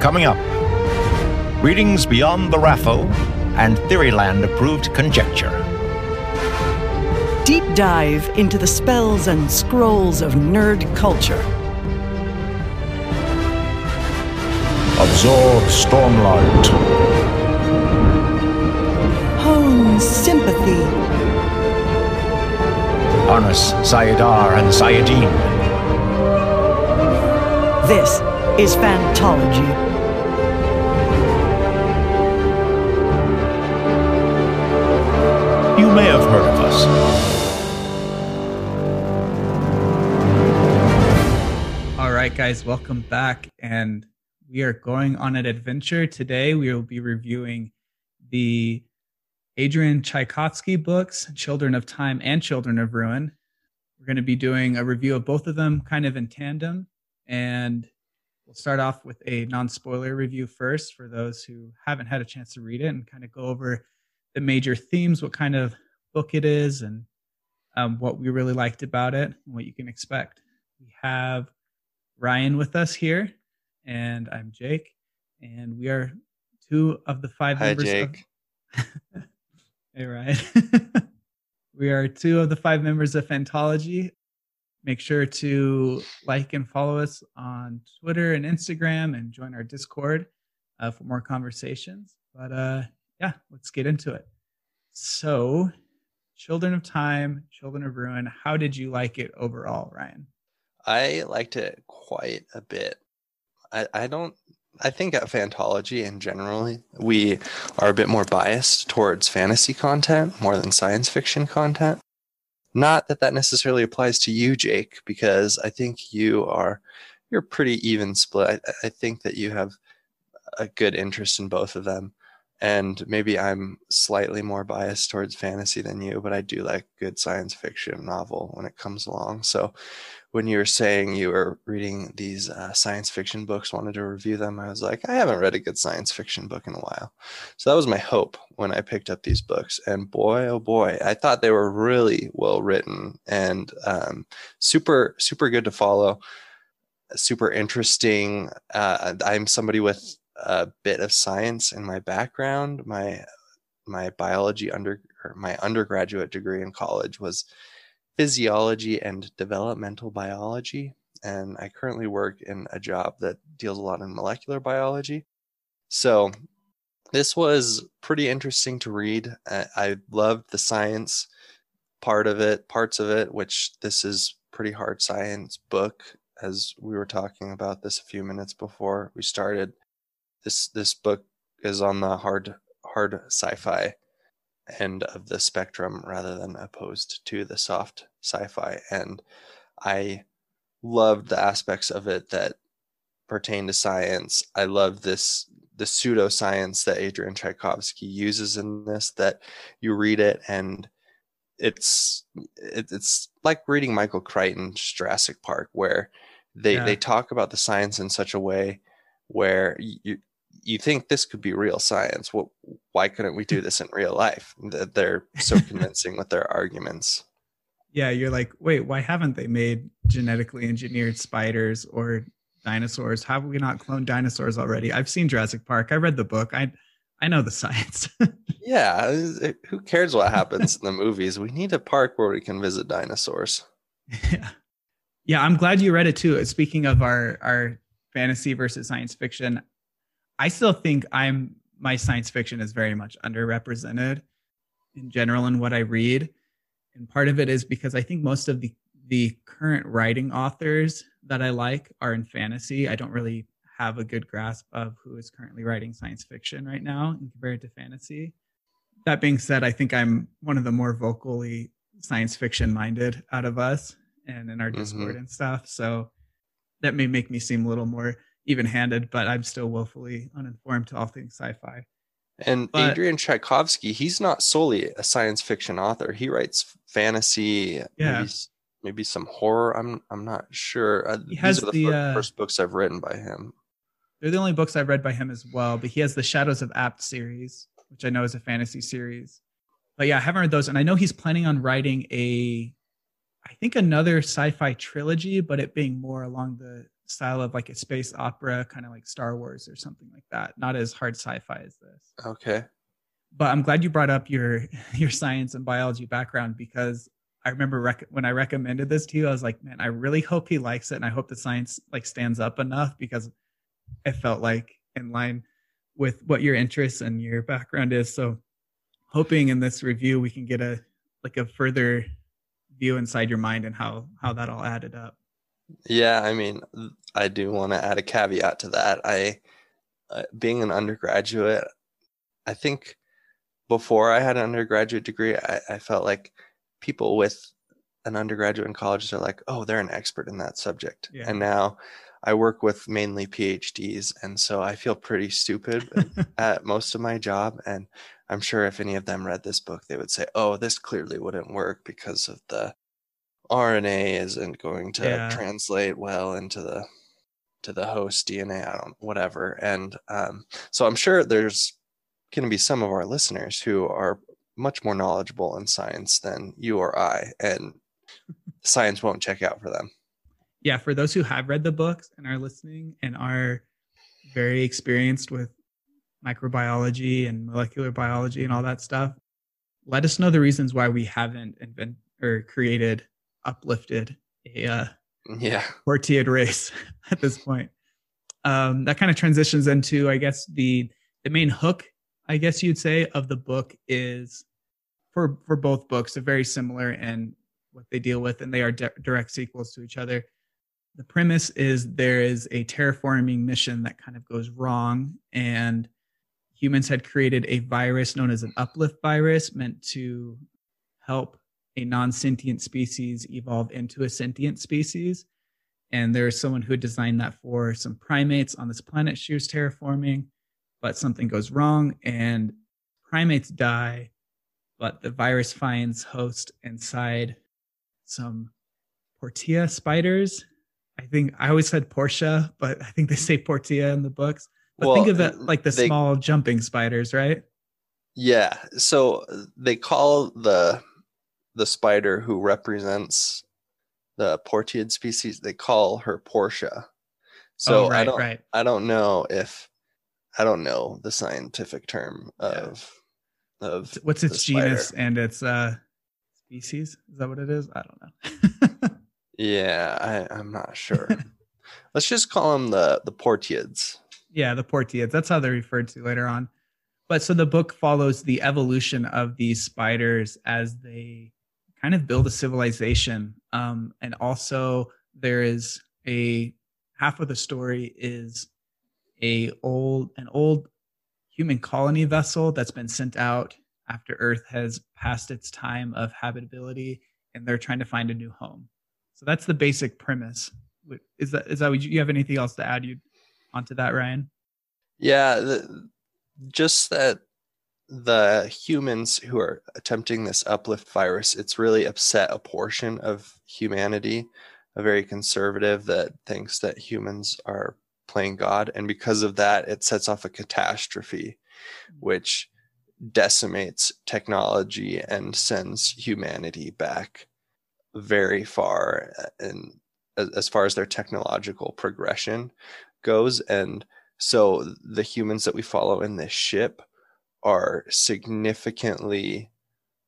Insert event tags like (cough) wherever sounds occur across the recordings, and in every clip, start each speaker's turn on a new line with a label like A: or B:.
A: Coming up, readings beyond the RAFO and Theoryland approved conjecture.
B: Deep dive into the spells and scrolls of nerd culture.
A: Absorb Stormlight.
B: Hone sympathy.
A: Harness Saidar and Saidin.
B: This is Phantology.
C: Guys, welcome back. And we are going on an adventure. Today, we will be reviewing the Adrian Tchaikovsky books, Children of Time and Children of Ruin. We're going to be doing a review of both of them kind of in tandem. And we'll start off with a non spoiler review first for those who haven't had a chance to read it and kind of go over the major themes, what kind of book it is, and um, what we really liked about it, and what you can expect. We have Ryan with us here, and I'm Jake, and we are two of the five
D: Hi,
C: members.
D: Jake.
C: Of... (laughs) hey, Ryan. (laughs) we are two of the five members of Phantology. Make sure to like and follow us on Twitter and Instagram, and join our Discord uh, for more conversations. But uh, yeah, let's get into it. So, Children of Time, Children of Ruin, how did you like it overall, Ryan?
D: I liked it quite a bit. I, I don't I think at Phantology in generally we are a bit more biased towards fantasy content more than science fiction content. Not that that necessarily applies to you, Jake, because I think you are you're pretty even split. I, I think that you have a good interest in both of them and maybe I'm slightly more biased towards fantasy than you, but I do like good science fiction novel when it comes along. So when you were saying you were reading these uh, science fiction books, wanted to review them, I was like, I haven't read a good science fiction book in a while. So that was my hope when I picked up these books. And boy, oh boy, I thought they were really well written and um, super, super good to follow. Super interesting. Uh, I'm somebody with a bit of science in my background. My my biology under my undergraduate degree in college was physiology and developmental biology, and I currently work in a job that deals a lot in molecular biology. So this was pretty interesting to read. I, I loved the science part of it, parts of it, which this is pretty hard science book as we were talking about this a few minutes before we started this this book is on the hard hard sci-fi end of the spectrum rather than opposed to the soft sci-fi and i loved the aspects of it that pertain to science i love this the pseudoscience that adrian tchaikovsky uses in this that you read it and it's it, it's like reading michael crichton's jurassic park where they
C: Yeah.
D: they talk about the science in such a way where you you think this could be real science. Well, why couldn't we do (laughs) this in real life? That they're so (laughs) convincing with their arguments.
C: Yeah, you're like, wait, why haven't they made genetically engineered spiders or dinosaurs? How have we not cloned dinosaurs already? I've seen Jurassic Park. I read the book. I I know the (laughs) science.
D: Yeah, it- who cares what happens in the movies? We need a park where we can visit dinosaurs.
C: yeah. Yeah, I'm glad you read it too. Speaking of our our fantasy versus science fiction, I still think I'm my science fiction is very much underrepresented in general in what I read. And part of it is because I think most of the the current writing authors that I like are in fantasy. I don't really have a good grasp of who is currently writing science fiction right now compared to fantasy. That being said, I think I'm one of the more vocally science fiction minded out of us and in our mm-hmm. Discord and stuff. So that may make me seem a little more even handed, but I'm still woefully uninformed to all things sci fi.
D: And
C: But-
D: Adrian Tchaikovsky, he's not solely a science fiction author. He writes fantasy,
C: Yeah.
D: maybe, maybe some horror. I'm I'm not sure. Uh,
C: He has
D: these are the,
C: the,
D: fir-
C: uh,
D: first books I've written by him.
C: They're the only books I've read by him as well, but he has the Shadows of Apt series, which I know is a fantasy series. But yeah, I haven't read those. And I know he's planning on writing a, I think another sci fi trilogy, but it being more along the style of like a space opera, kind of like Star Wars or something like that. Not as hard sci-fi as this.
D: Okay.
C: But I'm glad you brought up your (laughs) your science and biology background because I remember rec- when I recommended this to you, I was like, man, I really hope he likes it, and I hope the science like stands up enough because it felt like in line with what your interests and your background is. So, hoping in this review we can get a like a further view inside your mind and how how that all added up.
D: Yeah, I mean, I do want to add a caveat to that. I, uh, being an undergraduate, I think before I had an undergraduate degree, I, I felt like people with an undergraduate in colleges are like, oh, they're an expert in that subject.
C: Yeah.
D: And now I work with mainly PhDs. And so I feel pretty stupid (laughs) at most of my job. And I'm sure if any of them read this book, they would say, oh, this clearly wouldn't work because of the RNA isn't going to
C: Yeah.
D: translate well into the to the host DNA. I don't whatever. And um, so I'm sure there's going to be some of our listeners who are much more knowledgeable in science than you or I, and (laughs) science won't check out for them.
C: yeah, for those who have read the books and are listening and are very experienced with microbiology and molecular biology and all that stuff, let us know the reasons why we haven't invented or created, uplifted a uh,
D: Yeah.
C: tortilled race (laughs) at this point. Um, that kind of transitions into, I guess, the the main hook, I guess you'd say, of the book is for for both books, they're very similar in what they deal with, and they are di- direct sequels to each other. The premise is there is a terraforming mission that kind of goes wrong, and humans had created a virus known as an uplift virus meant to help a non-sentient species evolve into a sentient species. And there's someone who designed that for some primates on this planet. She was terraforming but something goes wrong and primates die but the virus finds host inside some portilla spiders. I think i always said portia but i think they say portilla in the books. But think of it like the
D: they-
C: small jumping spiders right?
D: Yeah. So they call the the spider who represents the Portiid species, they call her Portia. So
C: oh, right
D: I don't
C: right
D: I don't know if I don't know the scientific term
C: Yeah.
D: of of
C: what's its genus and its uh species is that what it is i don't know (laughs)
D: Yeah, I, I'm not sure. (laughs) Let's just call them the the Portiids.
C: Yeah, the Portiids. That's how they're referred to later on. But so the book follows the evolution of these spiders as they kind of build a civilization. Um, and also there is a half of the story is a old an old human colony vessel that's been sent out after Earth has passed its time of habitability, and they're trying to find a new home. So that's the basic premise. Is that is that? Would you have anything else to add? You onto that, Ryan?
D: Yeah, the, just that the humans who are attempting this uplift virus, it's really upset a portion of humanity, a very conservative that thinks that humans are playing God. And because of that, it sets off a catastrophe, which decimates technology and sends humanity back very far uh, and as as far as their technological progression goes and so the humans that we follow in this ship are significantly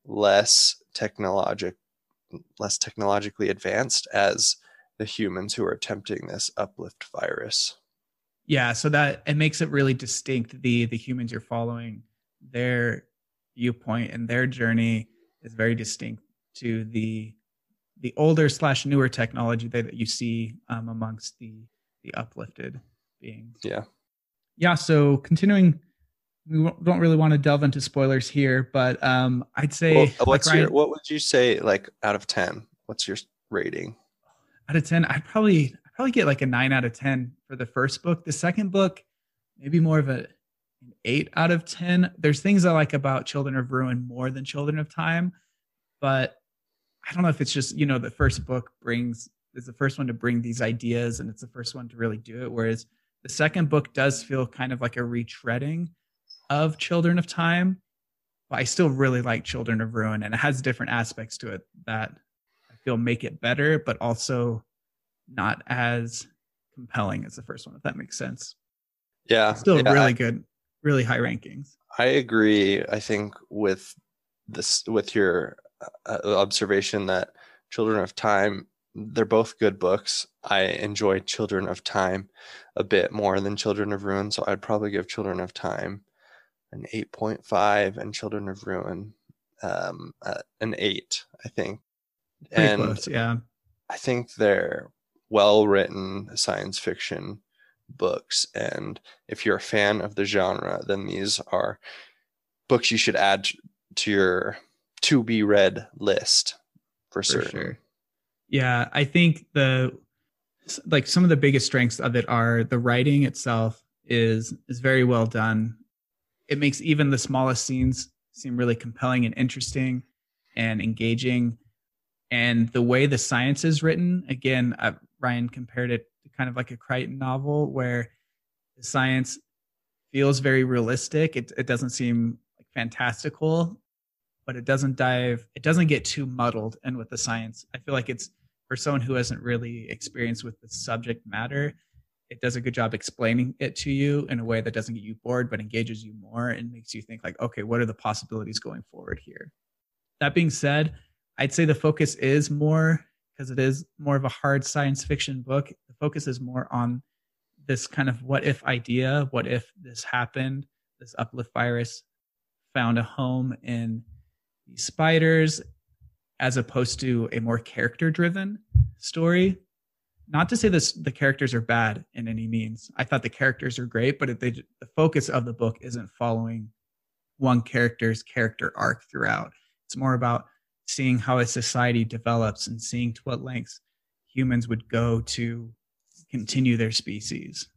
D: less technologic less technologically advanced as the humans who are attempting this uplift virus.
C: Yeah, so that it makes it really distinct. The the humans you're following, their viewpoint and their journey is very distinct to the the older slash newer technology that, that you see um, amongst the the uplifted beings.
D: Yeah.
C: Yeah. So continuing, we don't really want to delve into spoilers here, but um, I'd say
D: Well,
C: like
D: what's your what would you say like out of 10? What's your rating?
C: out of 10 i'd probably I'd probably get like a 9 out of 10 for the first book the second book maybe more of a an 8 out of 10 there's things i like about children of ruin more than children of time but i don't know if it's just you know the first book brings is the first one to bring these ideas and it's the first one to really do it whereas the second book does feel kind of like a retreading of children of time but i still really like children of ruin and it has different aspects to it that I feel make it better, but also not as compelling as the first one, if that makes sense.
D: Yeah.
C: Still
D: yeah,
C: really
D: I-
C: good, really high rankings.
D: I agree. I think with this, with your uh, observation that Children of Time, they're both good books. I enjoy Children of Time a bit more than Children of Ruin, so I'd probably give Children of Time an 8.5 and Children of Ruin um, uh, an 8, I think.
C: Pretty
D: and
C: close, yeah.
D: I think they're well written science fiction books. And if you're a fan of the genre, then these are books you should add to your to be read list for,
C: for
D: certain.
C: sure. Yeah, I think the like some of the biggest strengths of it are the writing itself is is very well done. It makes even the smallest scenes seem really compelling and interesting and engaging. And the way the science is written, again, uh, Ryan compared it to kind of like a Crichton novel where the science feels very realistic. It, it doesn't seem like fantastical, but it doesn't dive, it doesn't get too muddled in with the science. I feel like it's for someone who hasn't really experienced with the subject matter, it does a good job explaining it to you in a way that doesn't get you bored, but engages you more and makes you think like, okay, what are the possibilities going forward here? That being said, I'd say the focus is more because it is more of a hard science fiction book. The focus is more on this kind of what if idea. What if this happened? This uplift virus found a home in these spiders, as opposed to a more character driven story. Not to say this the characters are bad in any means. I thought the characters are great, but they, the focus of the book isn't following one character's character arc throughout. It's more about seeing how a society develops and seeing to what lengths humans would go to continue their species.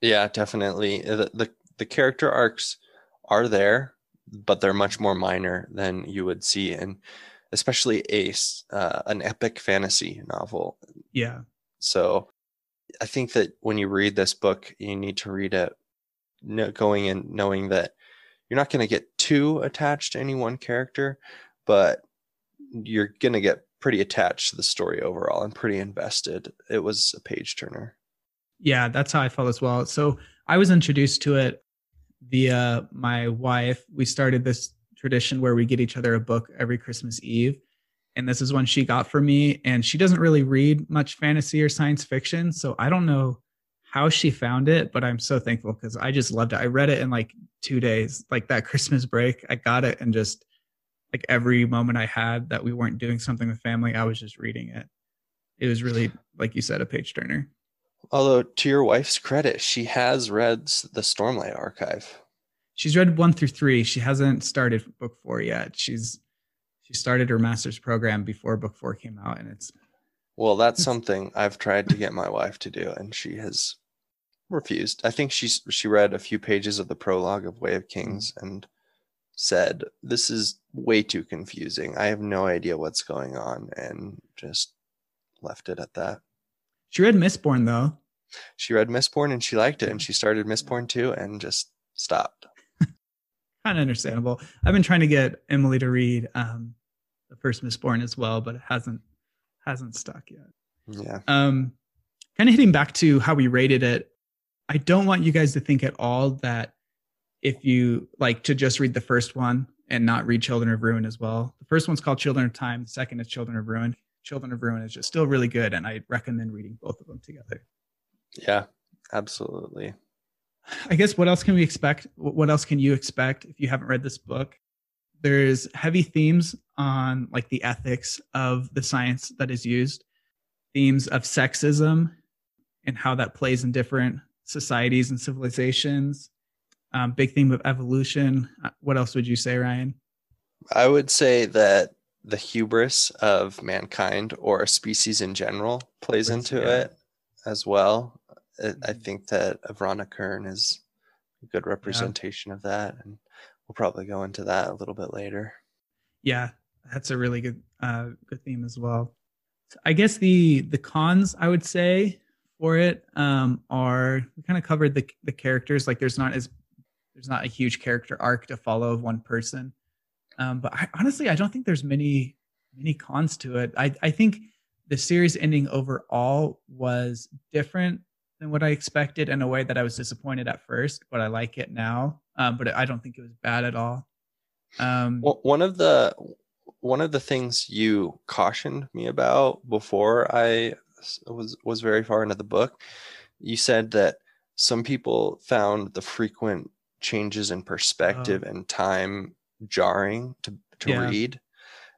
D: Yeah, definitely. Uh, The, the the character arcs are there, but they're much more minor than you would see in especially Ace, uh, an epic fantasy novel.
C: Yeah.
D: So I think that when you read this book, you need to read it going in knowing that you're not going to get too attached to any one character, but you're going to get pretty attached to the story overall and pretty invested. It was a page turner.
C: Yeah, that's how I felt as well. So I was introduced to it via my wife. We started this tradition where we get each other a book every Christmas Eve. And this is one she got for me. And she doesn't really read much fantasy or science fiction. So I don't know how she found it, but I'm so thankful because I just loved it. I read it in like two days, like that Christmas break. I got it and just like every moment I had that we weren't doing something with family, I was just reading it. It was really, like you said, a page turner.
D: Although, to your wife's credit, she has read the Stormlight Archive.
C: she's read one through three. She hasn't started book four yet. She's she started her master's program before book four came out, and it's
D: Well, that's something I've tried to get my wife to do, and she has refused. I think she's she read a few pages of the prologue of Way of Kings and said, "This is way too confusing. I have no idea what's going on," and just left it at that.
C: she read Mistborn though.
D: She read Mistborn and she liked it, and she started Mistborn too, and just stopped. (laughs)
C: Kind of understandable. I've been trying to get Emily to read um, the first Mistborn as well, but it hasn't hasn't stuck yet.
D: Yeah,
C: um kind of hitting back to how we rated it i don't want you guys to think at all that if you like to just read the first one and not read children of ruin as well. The first one's called children of time the second is children of ruin. Children of ruin is just still really good and i recommend reading both of them together.
D: Yeah, absolutely.
C: i guess what else can we expect? What else can you expect if you haven't read this book there's heavy themes on like the ethics of the science that is used themes of sexism and how that plays in different societies and civilizations um, big theme of evolution Uh, what else would you say ryan
D: I would say that the hubris of mankind or a species in general plays into
C: yeah.
D: it as well. I
C: Mhm.
D: think that Avrana Kern is a good representation of that, and we'll probably go into that a little bit later.
C: yeah that's a really good uh good theme as well. I guess the the cons i would say for it um are we kind of covered the the characters like there's not as there's not a huge character arc to follow of one person. Um but I, honestly i don't think there's many many cons to it. I i think the series ending overall was different than what I expected in a way that I was disappointed at first, but I like it now. Um, but I don't think it was bad at all. Um,
D: Well, one of the one of the things you cautioned me about before I was was very far into the book, you said that some people found the frequent changes in perspective and time jarring to to
C: Yeah.
D: read.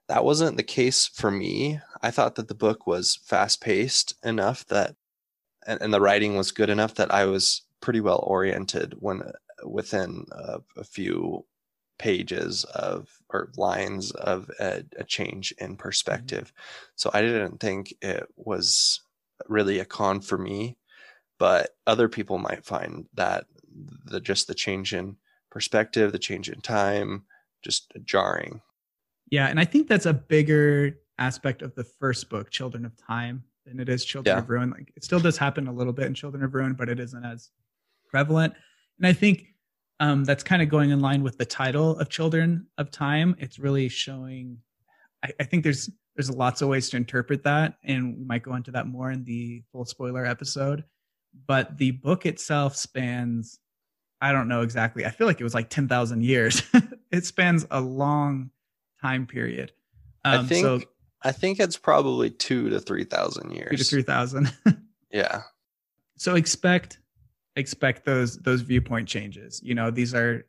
D: That wasn't the case for me. I thought that the book was fast paced enough that and, and the writing was good enough that I was pretty well oriented when within a, a few pages of or lines of a, a change in mm-hmm. perspective. So I didn't think it was really a con for me, but other people might find that the just the change in perspective, the change in time, just jarring.
C: Yeah, and I think that's a bigger aspect of the first book, Children of Time, than it is Children
D: Yeah.
C: of Ruin. Like it still does happen a little bit in Children of Ruin, but it isn't as prevalent. And I think um, that's kind of going in line with the title of Children of Time. It's really showing. I, I think there's there's lots of ways to interpret that, and we might go into that more in the full spoiler episode. But the book itself spans, I don't know exactly. I feel like it was like ten thousand years. (laughs) it spans a long time period.
D: I
C: Um,
D: think
C: so
D: I think it's probably two to three thousand years.
C: two to three thousand. (laughs)
D: Yeah.
C: so expect expect those those viewpoint changes you know these are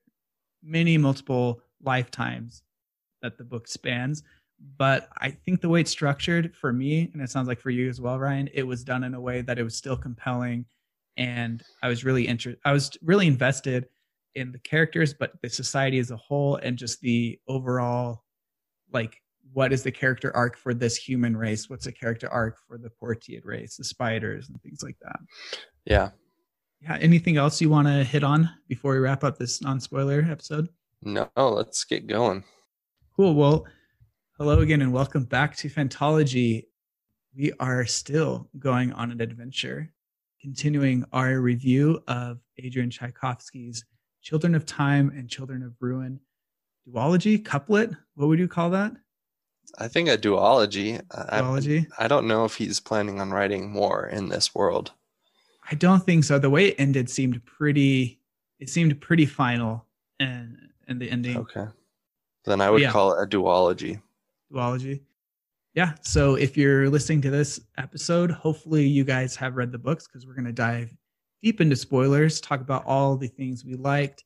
C: many multiple lifetimes that the book spans but i think the way it's structured for me and it sounds like for you as well ryan it was done in a way that it was still compelling and i was really interested i was really invested in the characters but the society as a whole and just the overall like what is the character arc for this human race what's the character arc for the portiid race the spiders and things like that
D: Yeah.
C: yeah. Anything else you want to hit on before we wrap up this non spoiler episode?
D: No, let's get going.
C: Cool. Well, hello again and welcome back to Fantology. We are still going on an adventure, continuing our review of Adrian Tchaikovsky's Children of Time and Children of Ruin duology, couplet. What would you call that?
D: I think a duology. I,
C: Duology?
D: I don't know if he's planning on writing more in this world.
C: I don't think so. The way it ended seemed pretty, it seemed pretty final and and the ending.
D: Okay. Then I would
C: Yeah.
D: call it a duology.
C: duology. Yeah. So if you're listening to this episode, hopefully you guys have read the books because we're going to dive deep into spoilers, talk about all the things we liked,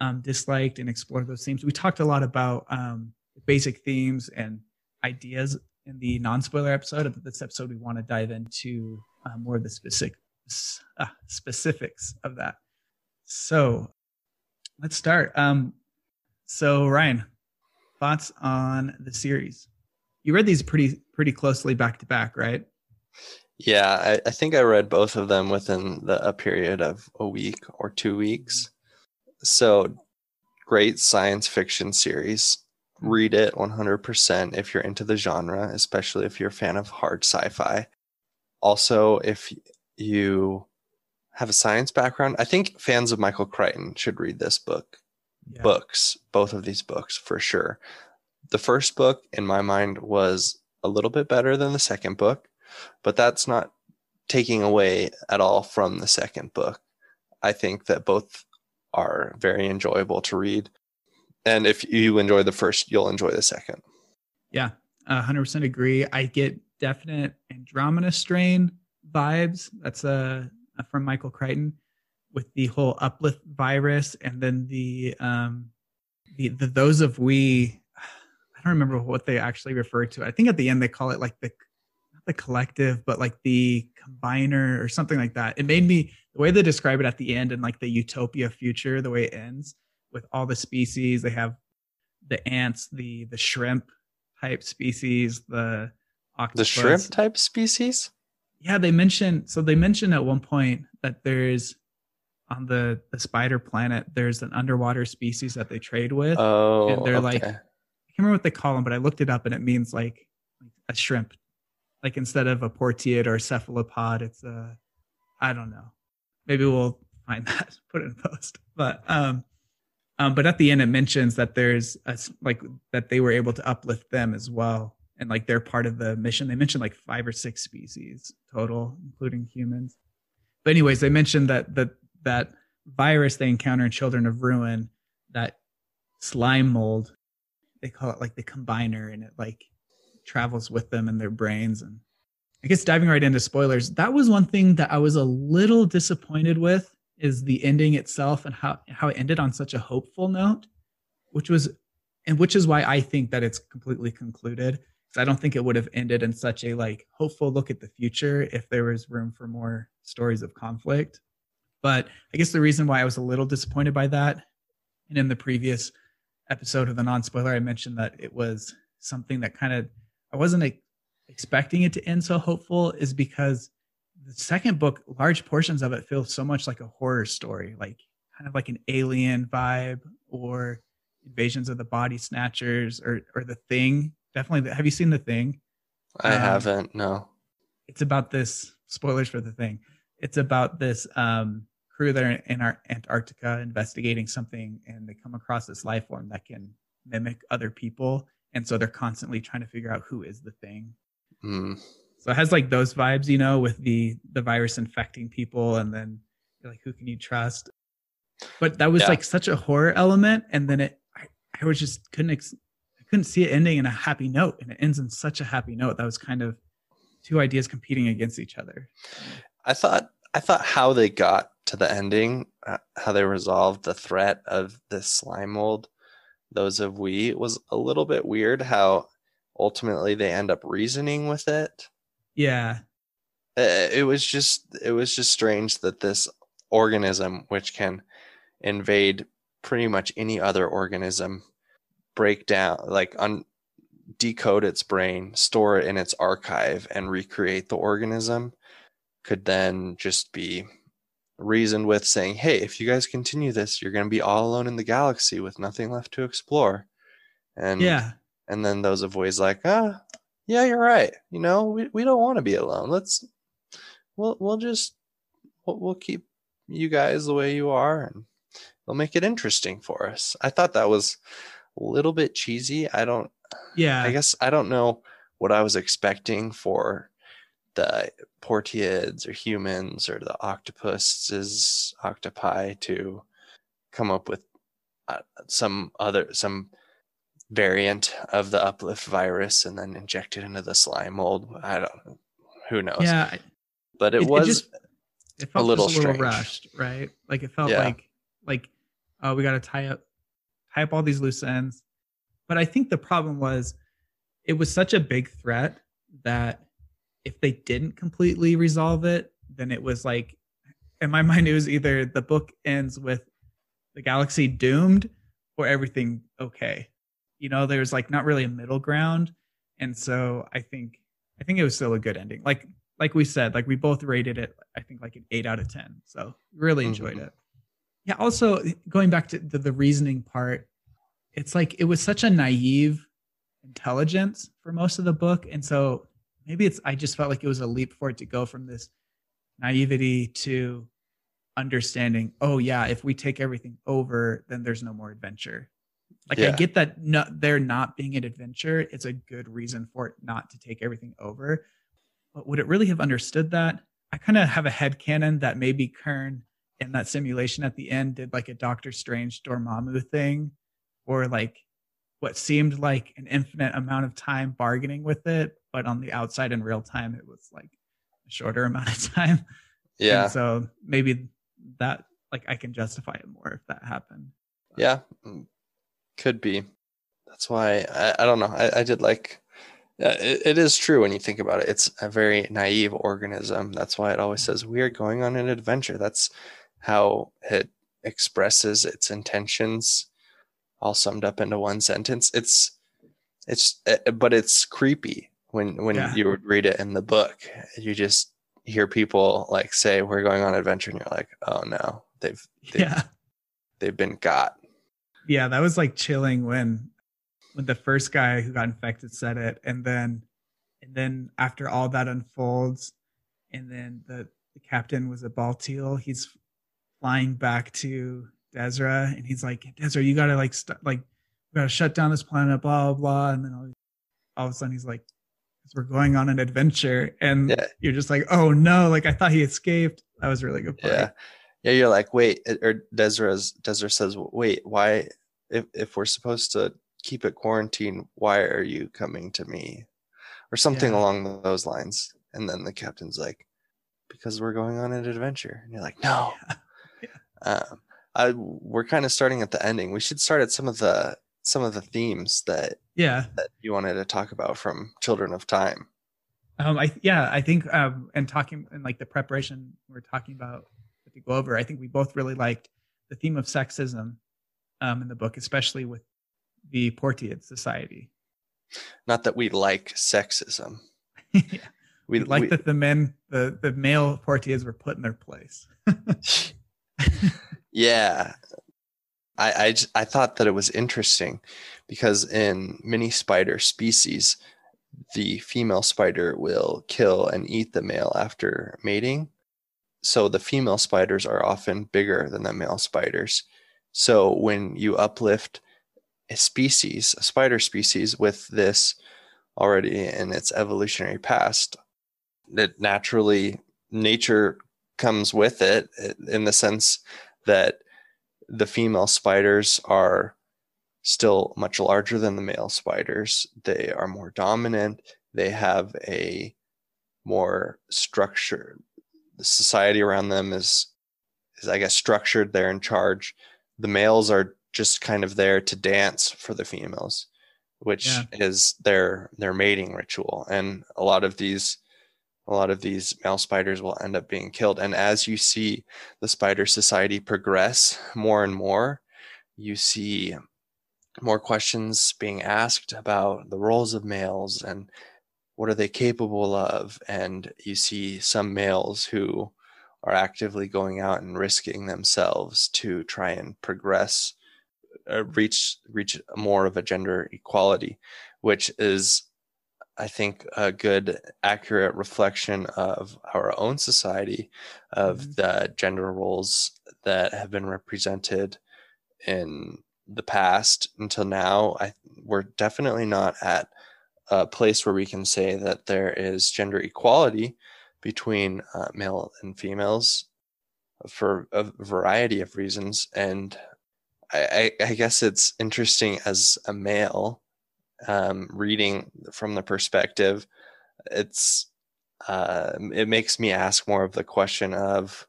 C: um, disliked, and explore those themes. We talked a lot about um, basic themes and ideas in the non-spoiler episode. But this episode, we want to dive into uh, more of the specific uh, specifics of that. So let's start. Um, so Ryan, thoughts on the series? You read these pretty pretty closely back to back, right?
D: Yeah, I, I think I read both of them within the, a period of a week or two weeks. So great science fiction series. Read it 100% if you're into the genre, especially if you're a fan of hard sci fi. Also, if you have a science background, I think fans of Michael Crichton should read this book.
C: Yeah.
D: books, both of these books for sure. The first book, in my mind, was a little bit better than the second book, but that's not taking away at all from the second book. I think that both are very enjoyable to read. And if you enjoy the first, you'll enjoy the second.
C: Yeah, a hundred percent agree. I get definite Andromeda strain vibes. That's uh, from Michael Crichton with the whole uplift virus, and then the um, the, the those of we. I don't remember what they actually refer to. I think at the end they call it like the the collective, but like the combiner or something like that. It made me the way they describe it at the end and like the utopia future, the way it ends with all the species. They have the ants, the the shrimp type species, the octopus.
D: The shrimp type species?
C: Yeah, they mention so they mentioned at one point that there's on the the spider planet there's an underwater species that they trade with.
D: Oh,
C: And they're like- I can't remember what they call them, but I looked it up and it means like a shrimp. Like instead of a portiid or a cephalopod, it's a I don't know. Maybe we'll find (laughs) that, put it in post. But um um but at the end it mentions that there's a, like that they were able to uplift them as well. And like they're part of the mission. They mentioned like five or six species total, including humans. but anyways, they mentioned that that that virus they encounter in Children of Ruin, that slime mold, they call it like the combiner, and it like travels with them in their brains. And I guess diving right into spoilers, that was one thing that I was a little disappointed with is the ending itself and how how it ended on such a hopeful note, which was and which is why I think that it's completely concluded. Because I don't think it would have ended in such a like hopeful look at the future if there was room for more stories of conflict. But I guess the reason why I was a little disappointed by that, and in the previous episode of the non spoiler, I mentioned that it was something that kind of I wasn't expecting it to end so hopeful, is because the second book, large portions of it feel so much like a horror story, like kind of like an alien vibe or invasions of the body snatchers or or the thing. Definitely, have you seen the thing?
D: I um, haven't. No.
C: It's about this. Spoilers for the thing. It's about this um, crew that are in our Antarctica investigating something, and they come across this life form that can mimic other people, and so they're constantly trying to figure out who is the thing.
D: Mm.
C: So it has like those vibes, you know, with the the virus infecting people, and then like who can you trust? But that was yeah. like such a horror element, and then it, I, I was just couldn't ex- I couldn't see it ending in a happy note, and it ends in such a happy note. That was kind of two ideas competing against each other.
D: I thought I thought how they got to the ending, uh, how they resolved the threat of this slime mold, those of we was a little bit weird. How ultimately they end up reasoning with it
C: yeah.
D: Uh, it was just it was just strange that this organism which can invade pretty much any other organism break down like un decode its brain store it in its archive and recreate the organism could then just be reasoned with saying hey if you guys continue this you're going to be all alone in the galaxy with nothing left to explore and
C: yeah
D: and then those of ways like ah yeah, you're right. You know, we, we don't want to be alone. Let's we'll we'll just we'll, we'll keep you guys the way you are and we'll make it interesting for us. I thought that was a little bit cheesy. I don't
C: yeah.
D: I guess I don't know what I was expecting for the portiids or humans or the octopuses octopi to come up with uh, some other some variant of the uplift virus and then inject it into the slime mold. I don't know. Who knows?
C: Yeah.
D: But it, it was it just,
C: it felt a little, a little rushed, right? Like it felt yeah. like like oh we gotta tie up tie up all these loose ends. But I think the problem was it was such a big threat that if they didn't completely resolve it, then it was like in my (laughs) mind it was either the book ends with the galaxy doomed or everything okay you know there's like not really a middle ground. And so i think i think it was still a good ending. Like like we said like we both rated it i think like an 8 out of 10 so really enjoyed mm-hmm. it. Yeah also going back to the, the reasoning part it's like it was such a naive intelligence for most of the book. And so maybe it's i just felt like it was a leap for it to go from this naivety to understanding oh yeah if we take everything over then there's no more adventure like yeah. I get that no, there not being an adventure, it's a good reason for it not to take everything over. But would it really have understood that? I kind of have a head canon that maybe Kern in that simulation at the end did like a Doctor Strange Dormammu thing, or like what seemed like an infinite amount of time bargaining with it, but on the outside in real time it was like a shorter (laughs) amount of time.
D: Yeah.
C: And so maybe that like I can justify it more if that happened.
D: Yeah, could be. That's why I, I don't know. I, I did like. Uh, it, it is true when you think about it. It's a very naive organism. That's why it always says we are going on an adventure. That's how it expresses its intentions, all summed up into one sentence. It's it's uh, but it's creepy when when yeah. you would read it in the book. You just hear people like say we're going on adventure, and you're like, oh no, they've, they've
C: yeah
D: they've been got
C: yeah, that was like chilling when when the first guy who got infected said it, and then and then after all that unfolds, and then the, the captain was a Baltiel. He's flying back to Dezra, and he's like, Dezra, you gotta like st- like we gotta shut down this planet, blah blah blah. And then all, all of a sudden he's like, we're going on an adventure, and
D: Yeah.
C: you're just like, oh no, like I thought he escaped. That was really good. Part.
D: Yeah. Yeah, you're like, wait, or Desra's Desra says, wait, why if if we're supposed to keep it quarantined, why are you coming to me? Or something
C: Yeah.
D: along those lines. And then the captain's like, because we're going on an adventure. And you're like, no. (laughs) Um, I we're kind of starting at the ending. We should start at some of the some of the themes that
C: yeah.
D: that you wanted to talk about from Children of Time.
C: Um, I yeah, I think um, and talking and like the preparation we are talking about with the Glover, I think we both really liked the theme of sexism um, in the book, especially with the Portiid Society.
D: Not that we like sexism. (laughs)
C: yeah. (laughs)
D: We
C: We like
D: we-
C: that the men, the the male Portiids were put in their place. (laughs)
D: yeah I, I, I thought that it was interesting because in many spider species the female spider will kill and eat the male after mating so the female spiders are often bigger than the male spiders so when you uplift a species a spider species with this already in its evolutionary past that naturally nature comes with it in the sense that the female spiders are still much larger than the male spiders. They are more dominant. They have a more structured The society around them is, is I guess, structured. They're in charge. The males are just kind of there to dance for the females, which
C: Yeah.
D: is their their mating ritual. And a lot of these a lot of these male spiders will end up being killed. And as you see the spider society progress more and more, you see more questions being asked about the roles of males and what are they capable of. And you see some males who are actively going out and risking themselves to try and progress, uh, reach reach more of a gender equality, which is I think a good, accurate reflection of our own society, of
C: Mhm.
D: the gender roles that have been represented in the past until now. I we're definitely not at a place where we can say that there is gender equality between uh, male and females for a variety of reasons. And I, I, I guess it's interesting as a male um, reading from the perspective, it's uh, it makes me ask more of the question of,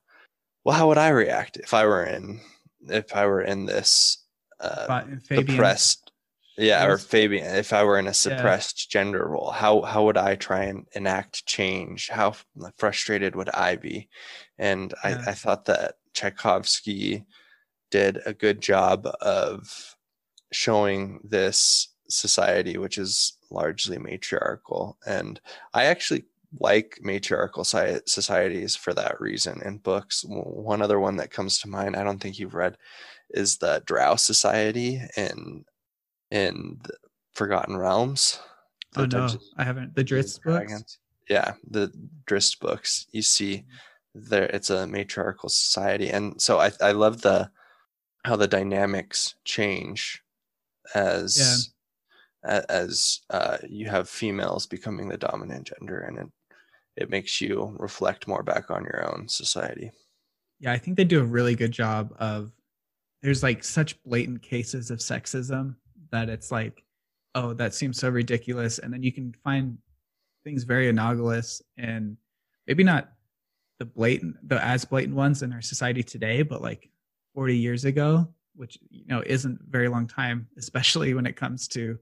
D: well, how would I react if I were in if I were in this uh,
C: Fabian,
D: suppressed, yeah, or Fabian, if I were in a suppressed gender role, how how would I try and enact change? How frustrated would I be? And
C: Yeah.
D: I, I thought that Tchaikovsky did a good job of showing this society, which is largely matriarchal. And I actually like matriarchal societies for that reason in books. One other one that comes to mind, I don't think you've read, is the Drow Society in in Forgotten Realms.
C: oh no,
D: Dungeons
C: I haven't. The Drizzt books.
D: Yeah, the Drizzt books. You see, there it's a matriarchal society, and so I I love the how the dynamics change as a- as uh, you have females becoming the dominant gender, and it it makes you reflect more back on your own society.
C: Yeah, I think they do a really good job of there's like such blatant cases of sexism that it's like, oh, that seems so ridiculous. And then you can find things very analogous and maybe not the blatant the as blatant ones in our society today, but like 40 years ago, which you know isn't very long time, (laughs) especially when it comes to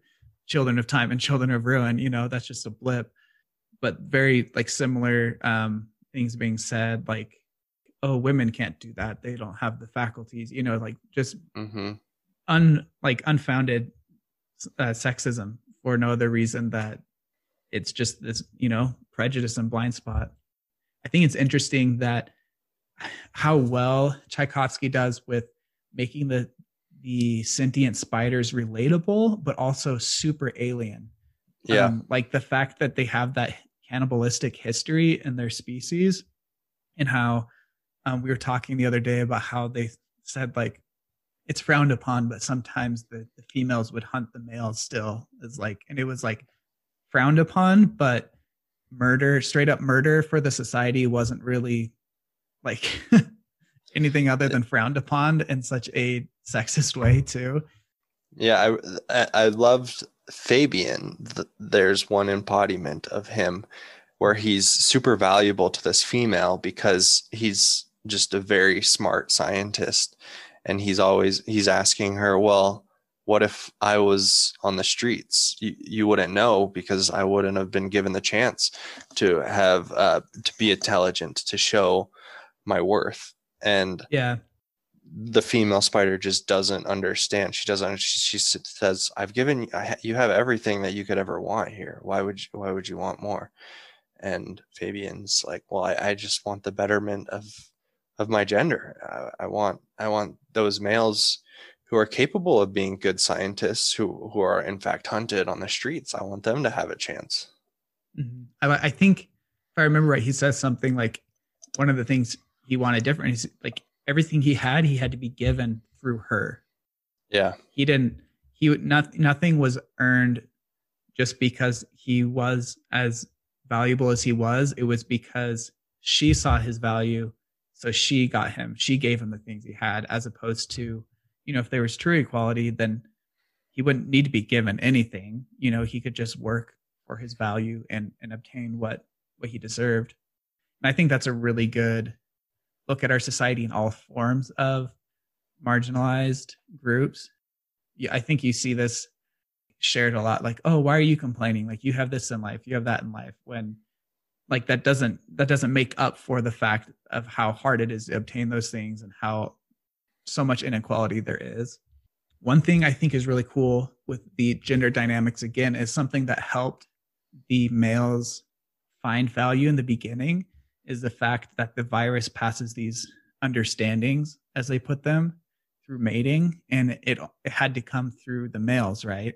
C: children of time and children of ruin, you know, that's just a blip. But very like similar um things being said, like oh women can't do that they don't have the faculties you know like just
D: mm-hmm.
C: un like unfounded uh, sexism for no other reason that it's just this you know prejudice and blind spot. I think it's interesting that how well tchaikovsky does with making the the sentient spiders relatable but also super alien.
D: Yeah,
C: um, like the fact that they have that cannibalistic history in their species and how um, we were talking the other day about how they said like it's frowned upon but sometimes the, the females would hunt the males still is like and it was like frowned upon, but murder, straight up murder for the society wasn't really like (laughs) anything other than frowned upon in such a sexist way too.
D: Yeah, I I loved Fabian. There's one embodiment of him where he's super valuable to this female because he's just a very smart scientist and he's always he's asking her, "Well, what if I was on the streets? You, you wouldn't know because I wouldn't have been given the chance to have uh, to be intelligent to show my worth." And
C: yeah,
D: the female spider just doesn't understand. She doesn't. She, she says, "I've given you have everything that you could ever want here. Why would you, why would you want more?" And Fabian's like, "Well, I, I just want the betterment of of my gender. I, I want I want those males who are capable of being good scientists, who who are in fact hunted on the streets. I want them to have a chance."
C: Mm-hmm. I, I think if I remember right, he says something like one of the things he wanted different. He's like everything he had, he had to be given through her.
D: Yeah.
C: He didn't, he would not, nothing was earned just because he was as valuable as he was. It was because she saw his value. So she got him, she gave him the things he had, as opposed to, you know, if there was true equality, then he wouldn't need to be given anything. You know, he could just work for his value and, and obtain what, what he deserved. And I think that's a really good look at our society in all forms of marginalized groups. I think you see this shared a lot like, oh, why are you complaining? Like you have this in life, you have that in life when like that doesn't that doesn't make up for the fact of how hard it is to obtain those things and how so much inequality there is. One thing I think is really cool with the gender dynamics again is something that helped the males find value in the beginning is the fact that the virus passes these understandings, as they put them, through mating, and it, it had to come through the males, right?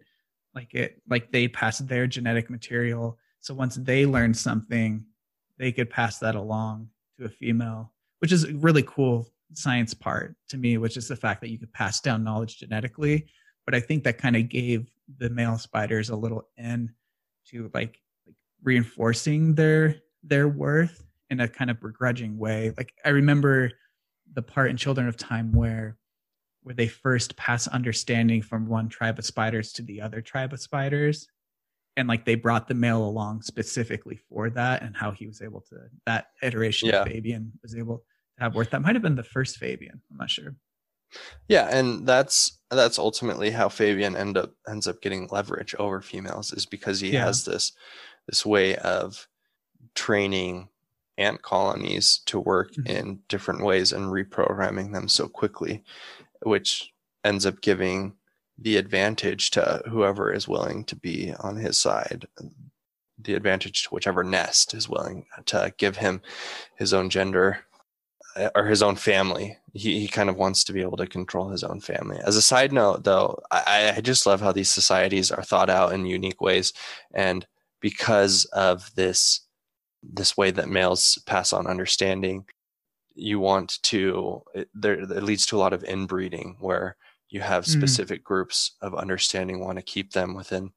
C: Like it, like they passed their genetic material. So once they learned something, they could pass that along to a female, which is a really cool science part to me, which is the fact that you could pass down knowledge genetically. But I think that kind of gave the male spiders a little in to like, like reinforcing their their worth in a kind of begrudging way. Like I remember the part in Children of Time where where they first pass understanding from one tribe of spiders to the other tribe of spiders and like they brought the male along specifically for that and how he was able to that iteration yeah. of Fabian was able to have worth that might have been the first Fabian I'm not sure
D: yeah and that's that's ultimately how Fabian end up ends up getting leverage over females is because he yeah. has this this way of training ant colonies to work mm-hmm. in different ways and reprogramming them so quickly, which ends up giving the advantage to whoever is willing to be on his side, the advantage to whichever nest is willing to give him his own gender uh, or his own family. He, he kind of wants to be able to control his own family. As a side note, though, I, I just love how these societies are thought out in unique ways. And because of this this way that males pass on understanding you want to it, there it leads to a lot of inbreeding where you have mm. specific mm. groups of understanding want to keep them within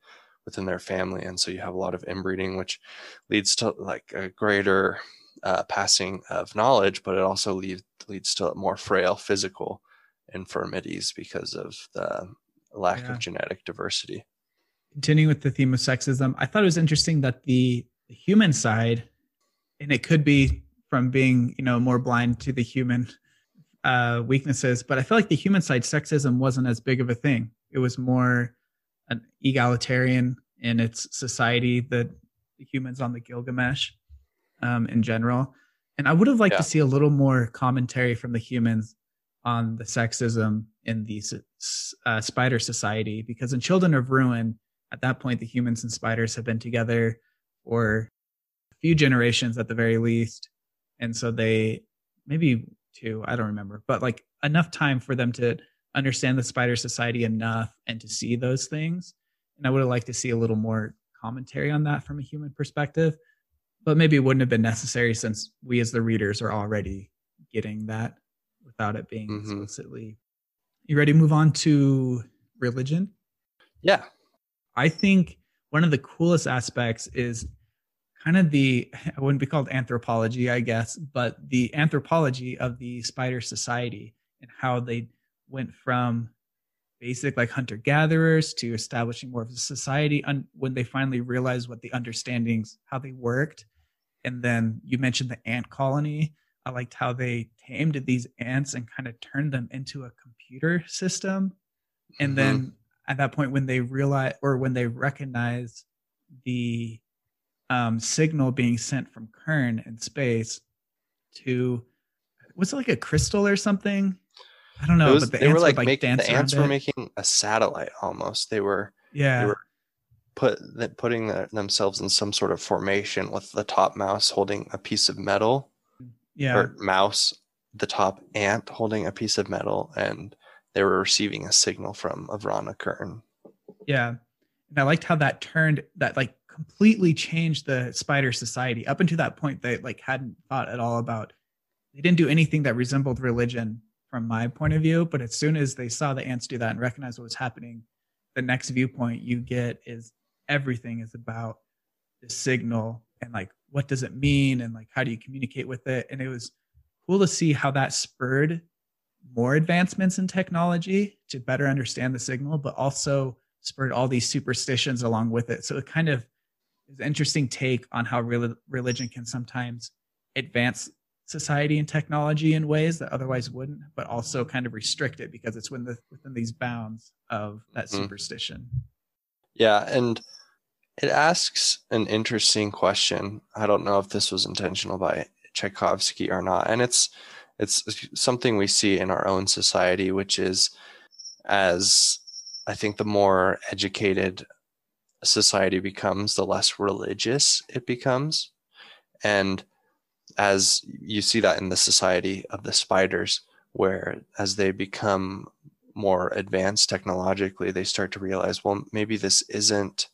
D: within their family and so you have a lot of inbreeding which leads to like a greater uh, passing of knowledge but it also leads leads to more frail physical infirmities because of the lack yeah. of genetic diversity
C: continuing with the theme of sexism i thought it was interesting that the, the human side and it could be from being you know more blind to the human uh, weaknesses but i feel like the human side sexism wasn't as big of a thing it was more an egalitarian in its society that the humans on the gilgamesh um, in general and i would have liked yeah. to see a little more commentary from the humans on the sexism in the uh, spider society because in children of ruin at that point the humans and spiders have been together for a few generations at the very least. And so they maybe two, I don't remember, but like enough time for them to understand the spider society enough and to see those things. And I would have liked to see a little more commentary on that from a human perspective. But maybe it wouldn't have been necessary since we as the readers are already getting that without it being mm-hmm. explicitly. You ready to move on to religion?
D: Yeah.
C: I think one of the coolest aspects is kind of the (laughs) I wouldn't be called anthropology, I guess, but the anthropology of the spider society and how they went from basic like hunter gatherers to establishing more of a society un- when they finally realized what the understandings how they worked. And then you mentioned the ant colony. I liked how they tamed these ants and kind of turned them into a computer system. And mm-hmm. then at that point when they realize or when they recognize the um, signal being sent from Kern in space to was it like a crystal or something? I don't know.
D: Was, but the they were like, like making the ants were it. making a satellite almost. They were
C: yeah.
D: They were put putting the, themselves in some sort of formation with the top mouse holding a piece of metal.
C: Yeah.
D: Or mouse, the top ant holding a piece of metal, and they were receiving a signal from Avrana Kern.
C: Yeah. And I liked how that turned that like completely changed the spider society. Up until that point, they like hadn't thought at all about. They didn't do anything that resembled religion from my point of view. But as soon as they saw the ants do that and recognize what was happening, the next viewpoint you get is everything is about the signal and like what does it mean and like how do you communicate with it. And it was cool to see how that spurred more advancements in technology to better understand the signal, but also spurred all these superstitions along with it. So it kind of is an interesting take on how re- religion can sometimes advance society and technology in ways that otherwise wouldn't, but also kind of restrict it because it's within, the, within these bounds of that mm-hmm. superstition.
D: Yeah, and it asks an interesting question. I don't know if this was intentional by Tchaikovsky or not, and it's it's something we see in our own society, which is as I think the more educated society becomes, the less religious it becomes. And as you see that in the society of the spiders, where as they become more advanced technologically, they start to realize, well, maybe this isn't,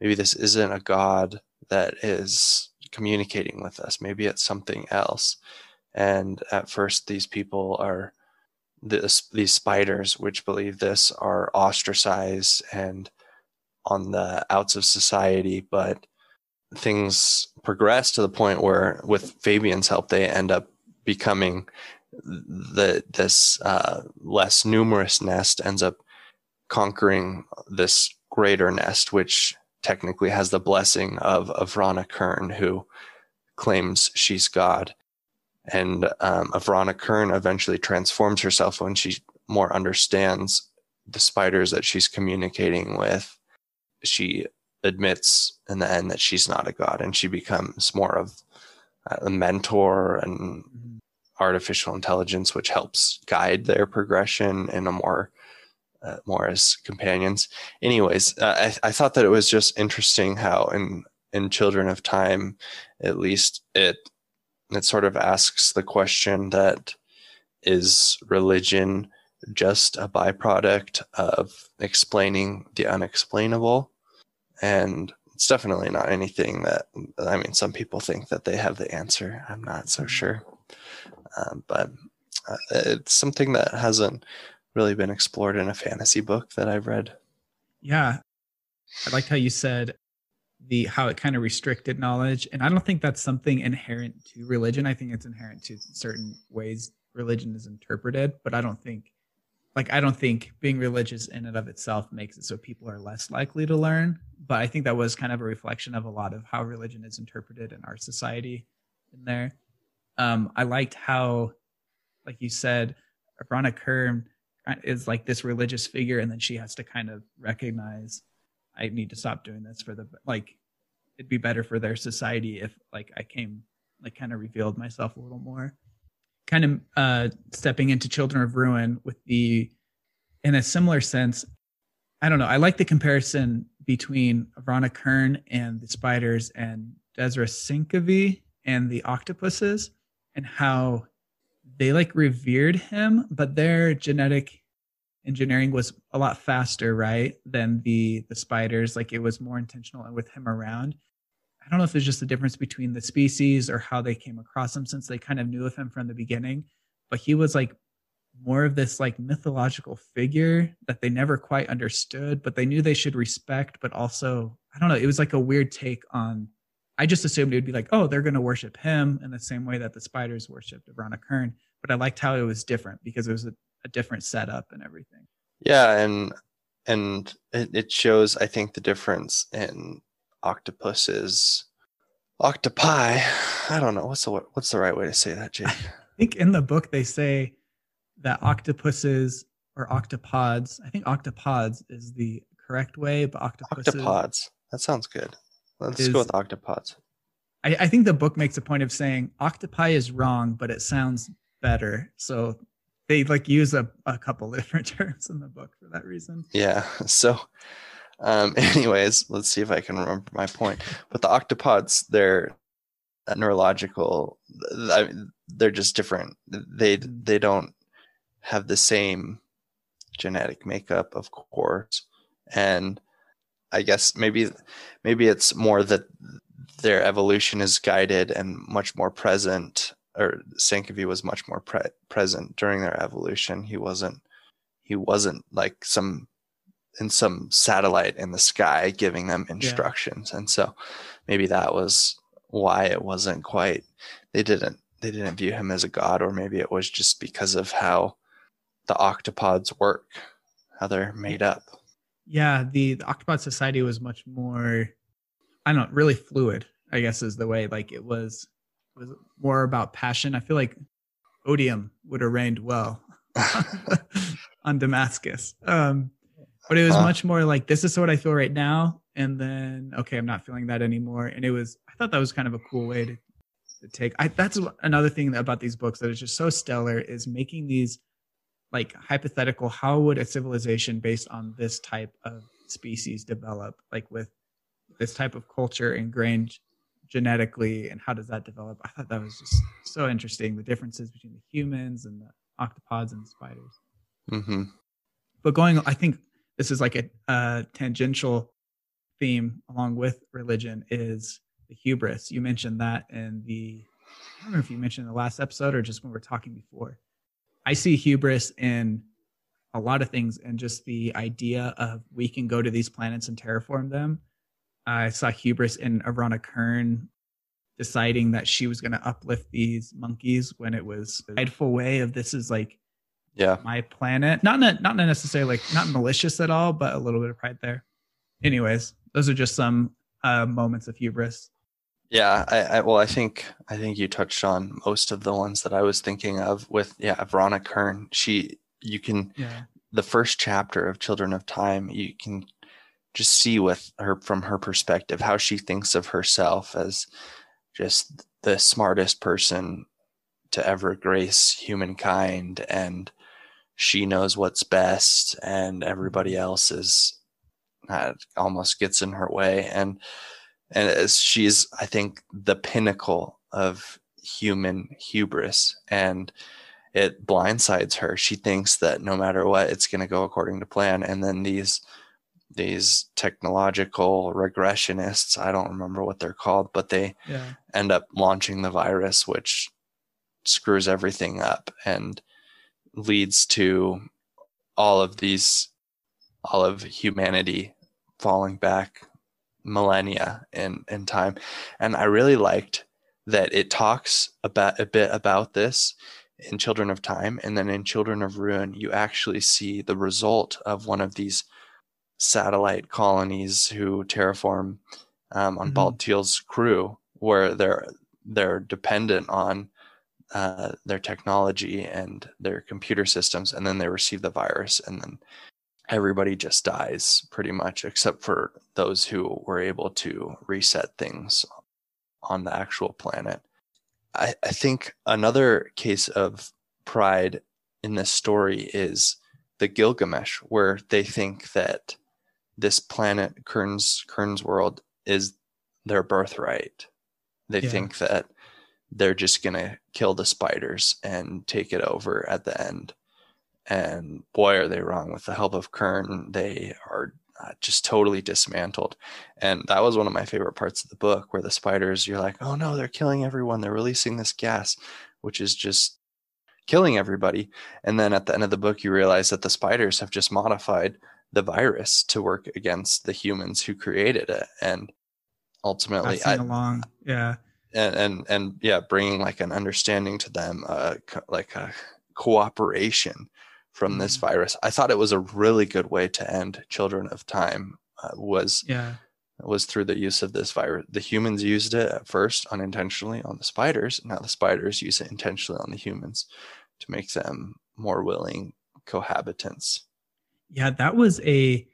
D: maybe this isn't a God that is communicating with us. Maybe it's something else. And at first, these people are this, these spiders, which believe this, are ostracized and on the outs of society, but things progress to the point where, with Fabian's help, they end up becoming the this uh, less numerous nest ends up conquering this greater nest, which technically has the blessing of Avrana Kern, who claims she's God. And um, Avrana Kern eventually transforms herself when she more understands the spiders that she's communicating with she admits in the end that she's not a god and she becomes more of a mentor and mm-hmm. artificial intelligence which helps guide their progression in a more uh, more as companions anyways uh, I, I thought that it was just interesting how in in children of time at least it it sort of asks the question that is religion just a byproduct of explaining the unexplainable and it's definitely not anything that I mean. Some people think that they have the answer. I'm not so mm-hmm. sure, um, but uh, it's something that hasn't really been explored in a fantasy book that I've read.
C: Yeah, I liked how you said the how it kind of restricted knowledge, and I don't think that's something inherent to religion. I think it's inherent to certain ways religion is interpreted, but I don't think like I don't think being religious in and of itself makes it so people are less likely to learn. But I think that was kind of a reflection of a lot of how religion is interpreted in our society in there. Um, I liked how, like you said, Avrana Kern is like this religious figure, and then she has to kind of recognize, I need to stop doing this for the like. It'd be better for their society if like I came like kind of revealed myself a little more kind of uh, stepping into Children of Ruin with the, in a similar sense, I don't know. I like the comparison between Avrana Kern and the spiders and Disra Senkovi and the octopuses and how they like revered him, but their genetic engineering was a lot faster, right, than the the spiders. Like it was more intentional and with him around. I don't know if it's just the difference between the species or how they came across him since they kind of knew of him from the beginning. But he was like more of this like mythological figure that they never quite understood, but they knew they should respect, but also I don't know. It was like a weird take on. I just assumed it would be like, oh, they're going to worship him in the same way that the spiders worshipped Avrana Kern. But I liked how it was different because it was a, a different setup and everything.
D: Yeah, and and it shows I think the difference in octopuses, octopi. I don't know what's the what's the right way to say that, Jake. (laughs)
C: I think in the book they say that octopuses or octopods. I think octopods is the correct way, but octopuses.
D: Octopods. That sounds good. Let's is, go with octopods.
C: I, I think the book makes a point of saying octopi is wrong, but it sounds better. So they like use a, a couple (laughs) different terms in the book for that reason.
D: Yeah. So um (laughs) anyways, let's see if I can remember my point. But the octopods, they're neurological they're just different. They they don't have the same genetic makeup, of course. And I guess maybe maybe it's more that their evolution is guided and much more present or Senkovi was much more pre- present during their evolution. He wasn't he wasn't like some in some satellite in the sky giving them instructions. Yeah. And so maybe that was why it wasn't quite they didn't they didn't view him as a god or maybe it was just because of how the octopods work, how they're made up.
C: Yeah, the, the octopod society was much more I don't know, really fluid, I guess is the way like it was was more about passion. I feel like odium would have reigned well (laughs) (laughs) on Damascus. Um, but it was huh. much more like this is what I feel right now, and then okay, I'm not feeling that anymore. And it was I thought that was kind of a cool way to, to take. I, that's another thing about these books that is just so stellar is making these like hypothetical. How would a civilization based on this type of species develop? Like with this type of culture ingrained genetically and how does that develop i thought that was just so interesting the differences between the humans and the octopods and the spiders
D: mm-hmm.
C: but going i think this is like a, a tangential theme along with religion is the hubris. You mentioned that in the i don't know if you mentioned the last episode or just when we are talking before. I see hubris in a lot of things and just the idea of we can go to these planets and terraform them. I saw hubris in Avrana Kern deciding that she was going to uplift these monkeys when it was a prideful way of this is like
D: yeah.
C: my planet. Not not necessarily like not malicious at all but a little bit of pride there. Anyways those are just some uh, moments of hubris.
D: Yeah I, I, well i think i think you touched on most of the ones that i was thinking of with yeah Avrana Kern. She you can
C: yeah.
D: the first chapter of children of time you can just see with her from her perspective how she thinks of herself as just the smartest person to ever grace humankind and she knows what's best and everybody else is uh, almost gets in her way. And and as she's i think the pinnacle of human hubris and it blindsides her. She thinks that no matter what it's going to go according to plan. And then these these technological regressionists i don't remember what they're called but they
C: yeah.
D: end up launching the virus which screws everything up. And leads to all of these all of humanity falling back millennia in in time and i really liked that it talks about a bit about this in children of time and then in children of ruin you actually see the result of one of these satellite colonies who terraform um, on mm-hmm. Baltiel's crew, where they're they're dependent on uh, their technology and their computer systems, and then they receive the virus, and then everybody just dies pretty much, except for those who were able to reset things on the actual planet. I, I think another case of pride in this story is the Gilgamesh, where they think that this planet Kern's Kern's world is their birthright. They yeah. think that they're just gonna kill the spiders and take it over at the end. And boy, are they wrong! With the help of Kern, they are uh, just totally dismantled. And that was one of my favorite parts of the book, where the spiders, you're like, oh no, they're killing everyone. They're releasing this gas, which is just killing everybody. And then at the end of the book, you realize that the spiders have just modified the virus to work against the humans who created it and ultimately
C: Passing along. Yeah.
D: And and and yeah bringing like an understanding to them uh co- like a cooperation from this
C: Mhm.
D: virus i thought it was a really good way to end children of time uh, was
C: Yeah.
D: was through the use of this virus the humans used it at first unintentionally on the spiders now the spiders use it intentionally on the humans to make them more willing cohabitants
C: Yeah, that was a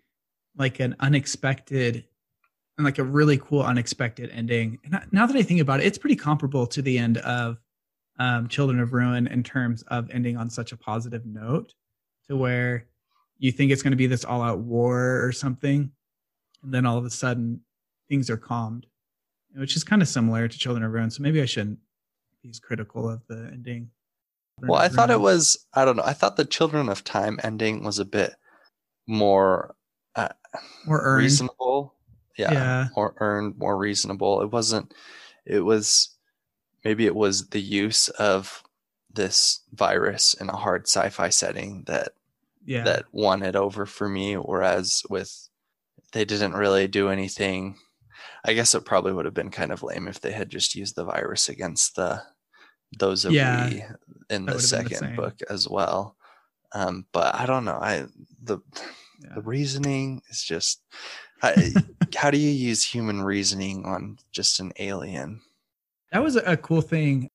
C: like an unexpected and like a really cool unexpected ending. And now that I think about it, it's pretty comparable to the end of um, Children of Ruin in terms of ending on such a positive note, to where you think it's going to be this all-out war or something, and then all of a sudden things are calmed, which is kind of similar to Children of Ruin. So maybe I shouldn't be as critical of the ending.
D: Well, I thought it was, I don't know, I thought the Children of Time ending was a bit more uh,
C: more earned.
D: reasonable. Yeah,
C: Yeah.
D: More earned, more reasonable. It wasn't, it was, maybe it was the use of this virus in a hard sci fi setting that,
C: Yeah.
D: that won it over for me. Whereas with, they didn't really do anything. I guess it probably would have been kind of lame if they had just used the virus against the those of
C: Yeah,
D: we in the
C: been the
D: second book as well. Um, but I don't know. I the
C: Yeah.
D: the reasoning is just I, (laughs) how do you use human reasoning on just an alien?
C: that was a cool thing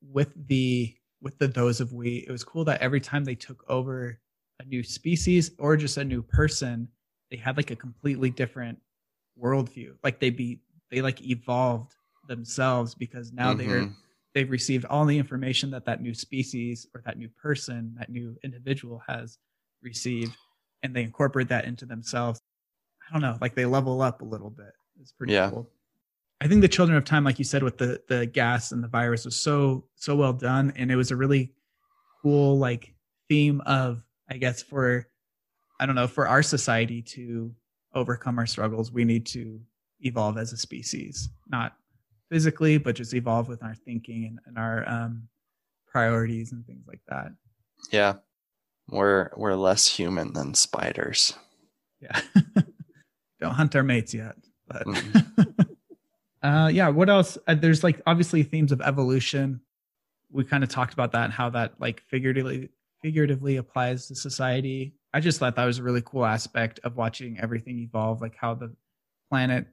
C: with the with the those of we it was cool that every time they took over a new species or just a new person they had like a completely different worldview like they be they like evolved themselves because now they're
D: Mhm.
C: they've received all the information that that new species or that new person that new individual has received and they incorporate that into themselves i don't know like they level up a little bit. It's pretty
D: Yeah.
C: cool. I think the children of time like you said with the the gas and the virus was so so well done. And it was a really cool like theme of i guess for i don't know for our society to overcome our struggles we need to evolve as a species not physically but just evolve with our thinking and, and our um priorities and things like that.
D: Yeah, we're we're less human than spiders.
C: yeah (laughs) don't hunt our mates yet but (laughs) uh yeah what else? Uh, there's like obviously themes of evolution. We kind of talked about that and how that like figuratively figuratively applies to society. I just thought that was a really cool aspect of watching everything evolve like how the planet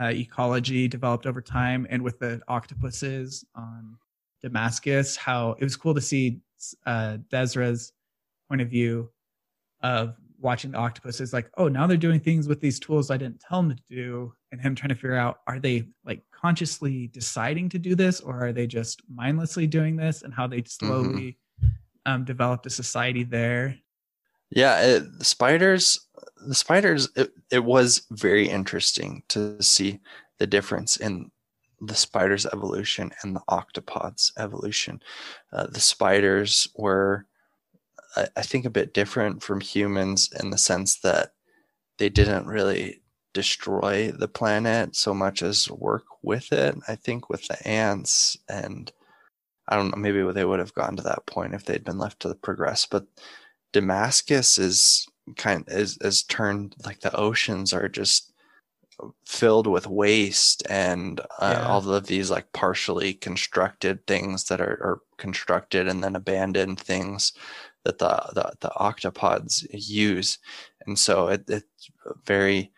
C: uh, ecology developed over time and with the octopuses on damascus how it was cool to see uh Disra's point of view of watching the octopus is like oh now they're doing things with these tools i didn't tell them to do and him trying to figure out are they like consciously deciding to do this or are they just mindlessly doing this and how they slowly um, developed a society there
D: Yeah, it, the spiders, the spiders. It, it was very interesting to see the difference in the spiders' evolution and the octopods' evolution. Uh, the spiders were, I, I think, a bit different from humans in the sense that they didn't really destroy the planet so much as work with it. I think with the ants and I don't know, maybe they would have gotten to that point if they'd been left to progress, but Damascus is kind is is turned like the oceans are just filled with waste and uh,
C: Yeah.
D: all of these like partially constructed things that are, are constructed and then abandoned things that the, the the octopods use. And so it, it's a very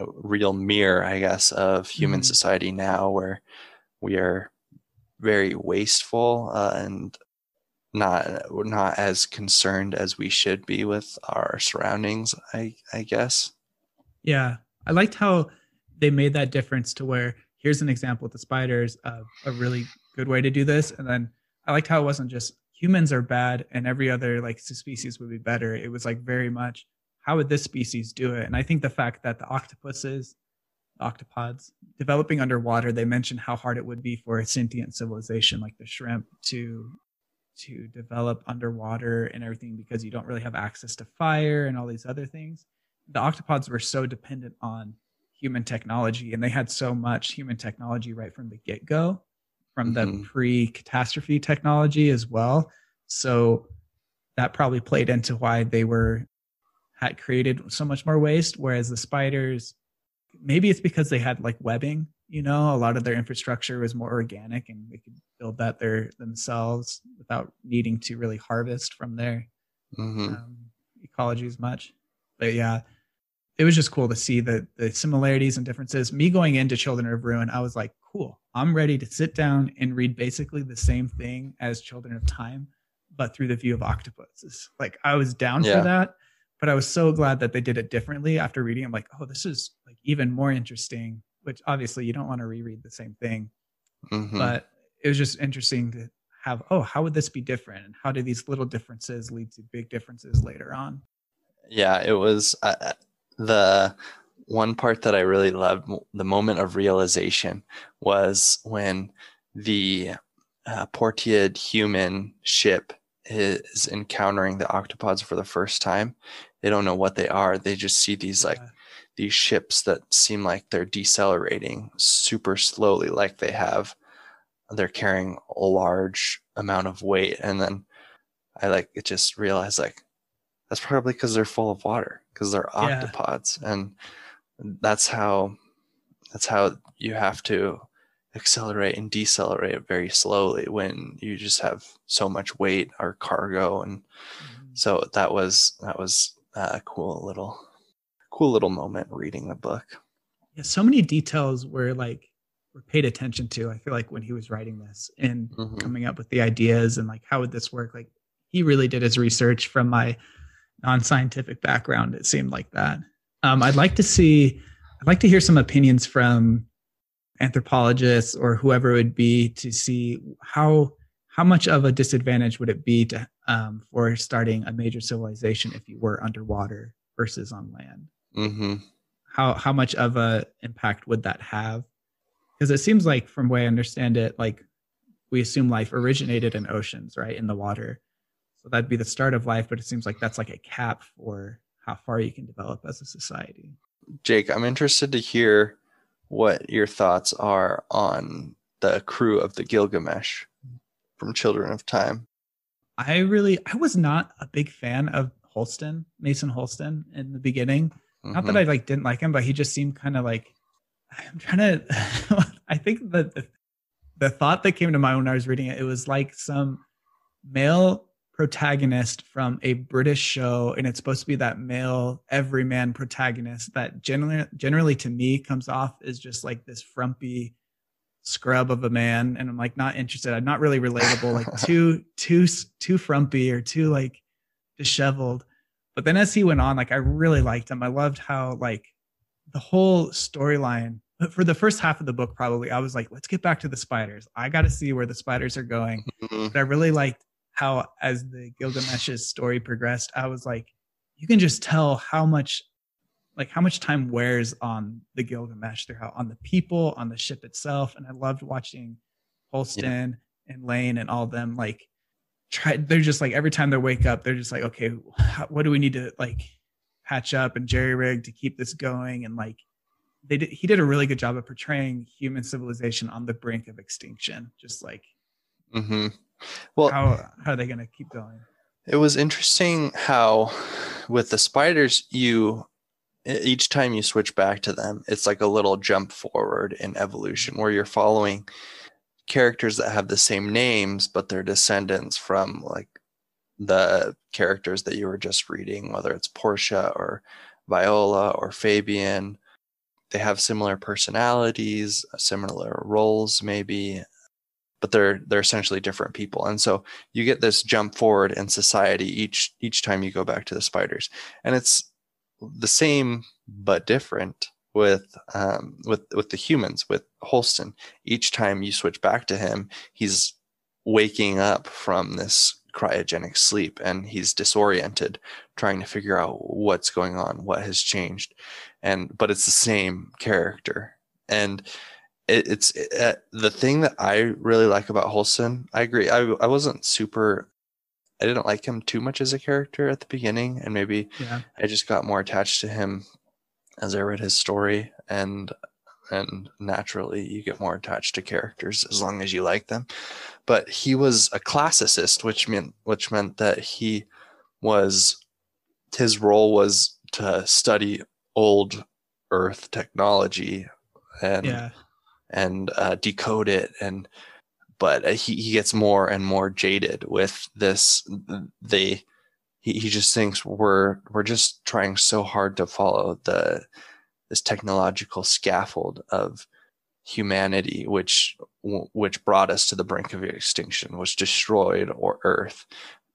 D: uh, real mirror i guess of human
C: Mhm.
D: society now where we are very wasteful uh, and not not as concerned as we should be with our surroundings i i guess.
C: Yeah, I liked how they made that difference to where here's an example with the spiders of a really good way to do this, and then I liked how it wasn't just humans are bad and every other like species would be better. It was like very much how would this species do it, and I think the fact that the octopuses, octopods developing underwater, they mentioned how hard it would be for a sentient civilization like the shrimp to to develop underwater and everything because you don't really have access to fire and all these other things. The octopods were so dependent on human technology and they had so much human technology right from the get-go from the
D: Mhm.
C: pre-catastrophe technology as well so that probably played into why they were had created so much more waste, whereas the spiders, maybe it's because they had like webbing. You know, a lot of their infrastructure was more organic, and they could build that there themselves without needing to really harvest from their
D: hmm
C: um, ecology as much. But yeah, it was just cool to see the the similarities and differences. Me going into Children of Ruin, I was like, cool. I'm ready to sit down and read basically the same thing as Children of Time, but through the view of octopuses. Like I was down
D: Yeah.
C: for that, but I was so glad that they did it differently after reading. I'm like, oh, this is like even more interesting. Which obviously you don't want to reread the same thing,
D: hmm
C: but it was just interesting to have. Oh, how would this be different? And how do these little differences lead to big differences later on?
D: Yeah, it was uh, the one part that I really loved. The moment of realization was when the uh, Portiid human ship is encountering the octopods for the first time. They don't know what they are. They just see these like these ships that seem like they're decelerating super slowly, like they have they're carrying a large amount of weight, and then I like it just realized like that's probably because they're full of water because they're
C: Yeah.
D: octopods, and that's how that's how you have to accelerate and decelerate very slowly when you just have so much weight or cargo and
C: Mhm.
D: so that was that was a cool little cool little moment reading the book
C: yeah, so many details were like were paid attention to. I feel like when he was writing this and
D: Mhm.
C: coming up with the ideas and like how would this work, like he really did his research from my non-scientific background. It seemed like that. Um, I'd like to see, I'd like to hear some opinions from anthropologists or whoever it would be to see how how much of a disadvantage would it be to um, for starting a major civilization if you were underwater versus on land
D: hmm
C: how how much of a impact would that have because it seems like from the way i understand it like we assume life originated in oceans right in the water so that'd be the start of life but it seems like that's like a cap for how far you can develop as a society
D: jake i'm interested to hear what your thoughts are on the crew of the gilgamesh from children of time
C: i really i was not a big fan of holston mason holston in the beginning not that
D: Mhm.
C: I like didn't like him, but he just seemed kind of like I'm trying (laughs) to. I think that the, the thought that came to mind when I was reading it, it was like some male protagonist from a British show, and it's supposed to be that male everyman protagonist that generally, generally to me comes off as just like this frumpy scrub of a man, and I'm like not interested. I'm not really relatable. Like (laughs) too, too, too frumpy or too like disheveled. But then as he went on, like I really liked him. I loved how like the whole storyline for the first half of the book, probably I was like, let's get back to the spiders. I got to see where the spiders are going.
D: Mhm.
C: But I really liked how, as the Gilgamesh's story progressed, I was like, you can just tell how much, like how much time wears on the Gilgamesh. They're on the people, on the ship itself, and I loved watching Holston and Lain and all them like try. They're just like every time they wake up, they're just like, okay, what do we need to like patch up and jerry rig to keep this going and like they did, he did a really good job of portraying human civilization on the brink of extinction just like
D: hmm Well,
C: how how are they going to keep going
D: it was interesting how with the spiders, you each time you switch back to them, it's like a little jump forward in evolution where you're following characters that have the same names, but they're descendants from like the characters that you were just reading, whether it's Portia or Viola or Fabian. They have similar personalities, similar roles, maybe, but they're they're essentially different people. And so you get this jump forward in society each each time you go back to the spiders, and it's the same but different with um, with with the humans with Holston. Each time you switch back to him, he's waking up from this cryogenic sleep and he's disoriented trying to figure out what's going on what has changed and but it's the same character and it, it's uh, the thing that i really like about holston i agree I, I wasn't super i didn't like him too much as a character at the beginning and maybe
C: yeah
D: I just got more attached to him as I read his story and and naturally you get more attached to characters as long as you like them. But he was a classicist, which meant which meant that he was his role was to study old Earth technology and
C: Yeah.
D: And uh, decode it and but uh, he, he gets more and more jaded with this they he, he just thinks we're we're just trying so hard to follow the this technological scaffold of humanity which which brought us to the brink of extinction which destroyed our earth.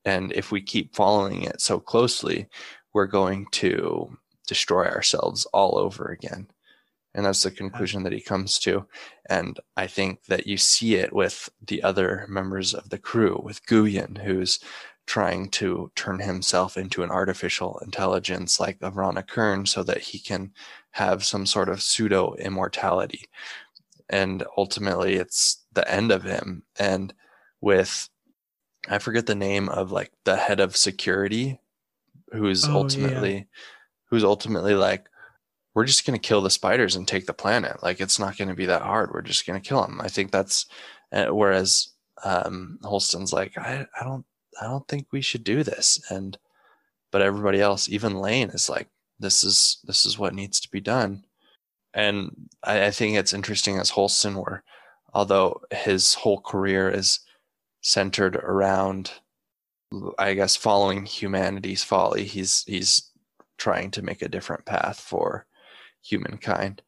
D: And if we keep following it so closely we're going to destroy ourselves all over again and that's the conclusion that he comes to and i think that you see it with the other members of the crew with guyen who's trying to turn himself into an artificial intelligence like Avrana Kern so that he can have some sort of pseudo immortality. And ultimately it's the end of him. And with I forget the name of like the head of security who's
C: Oh, yeah.
D: ultimately who's ultimately like we're just going to kill the spiders and take the planet. Like it's not going to be that hard. We're just going to kill them i think that's uh, whereas um holston's like I, I don't i don't think we should do this. And but everybody else even Lain is like this is this is what needs to be done. And i, I think it's interesting as holston where although his whole career is centered around i guess following humanity's folly he's he's trying to make a different path for humankind.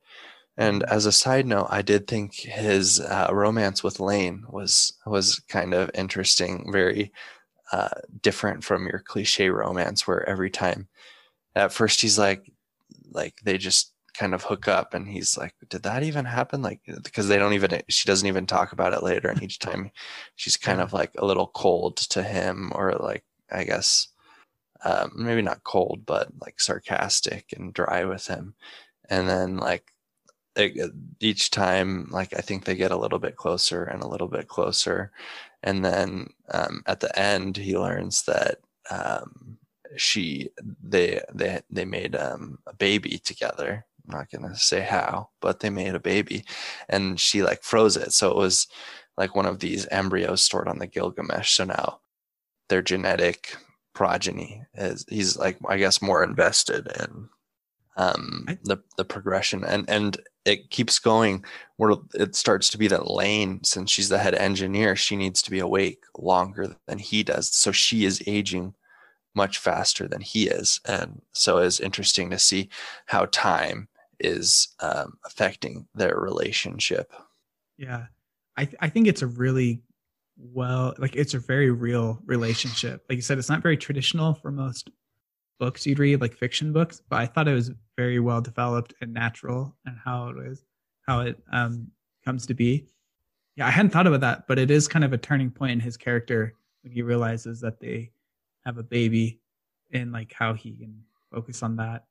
D: And as a side note i did think his uh, romance with Lain was was kind of interesting very uh, different from your cliche romance where every time at first he's like like they just kind of hook up and he's like did that even happen? Like because they don't even she doesn't even talk about it later and each time she's (laughs) kind of like a little cold to him or like i guess um, maybe not cold but like sarcastic and dry with him and then like it, each time like i think they get a little bit closer and a little bit closer. And then um, at the end he learns that um, she they they they made um, a baby together. I'm not gonna say how but they made a baby. And she like froze it. So it was like one of these embryos stored on the gilgamesh. So now their genetic progeny is he's like i guess more invested in um the the progression and and it keeps going where it starts to be that Lain since she's the head engineer she needs to be awake longer than he does so she is aging much faster than he is and so it's interesting to see how time is um, affecting their relationship
C: Yeah. I th- I think it's a really well like it's a very real relationship. Like you said, it's not very traditional for most books you'd read, like fiction books, but I thought it was very well developed and natural and how it was how it um comes to be. Yeah, I hadn't thought about that, but it is kind of a turning point in his character when he realizes that they have a baby and like how he can focus on that.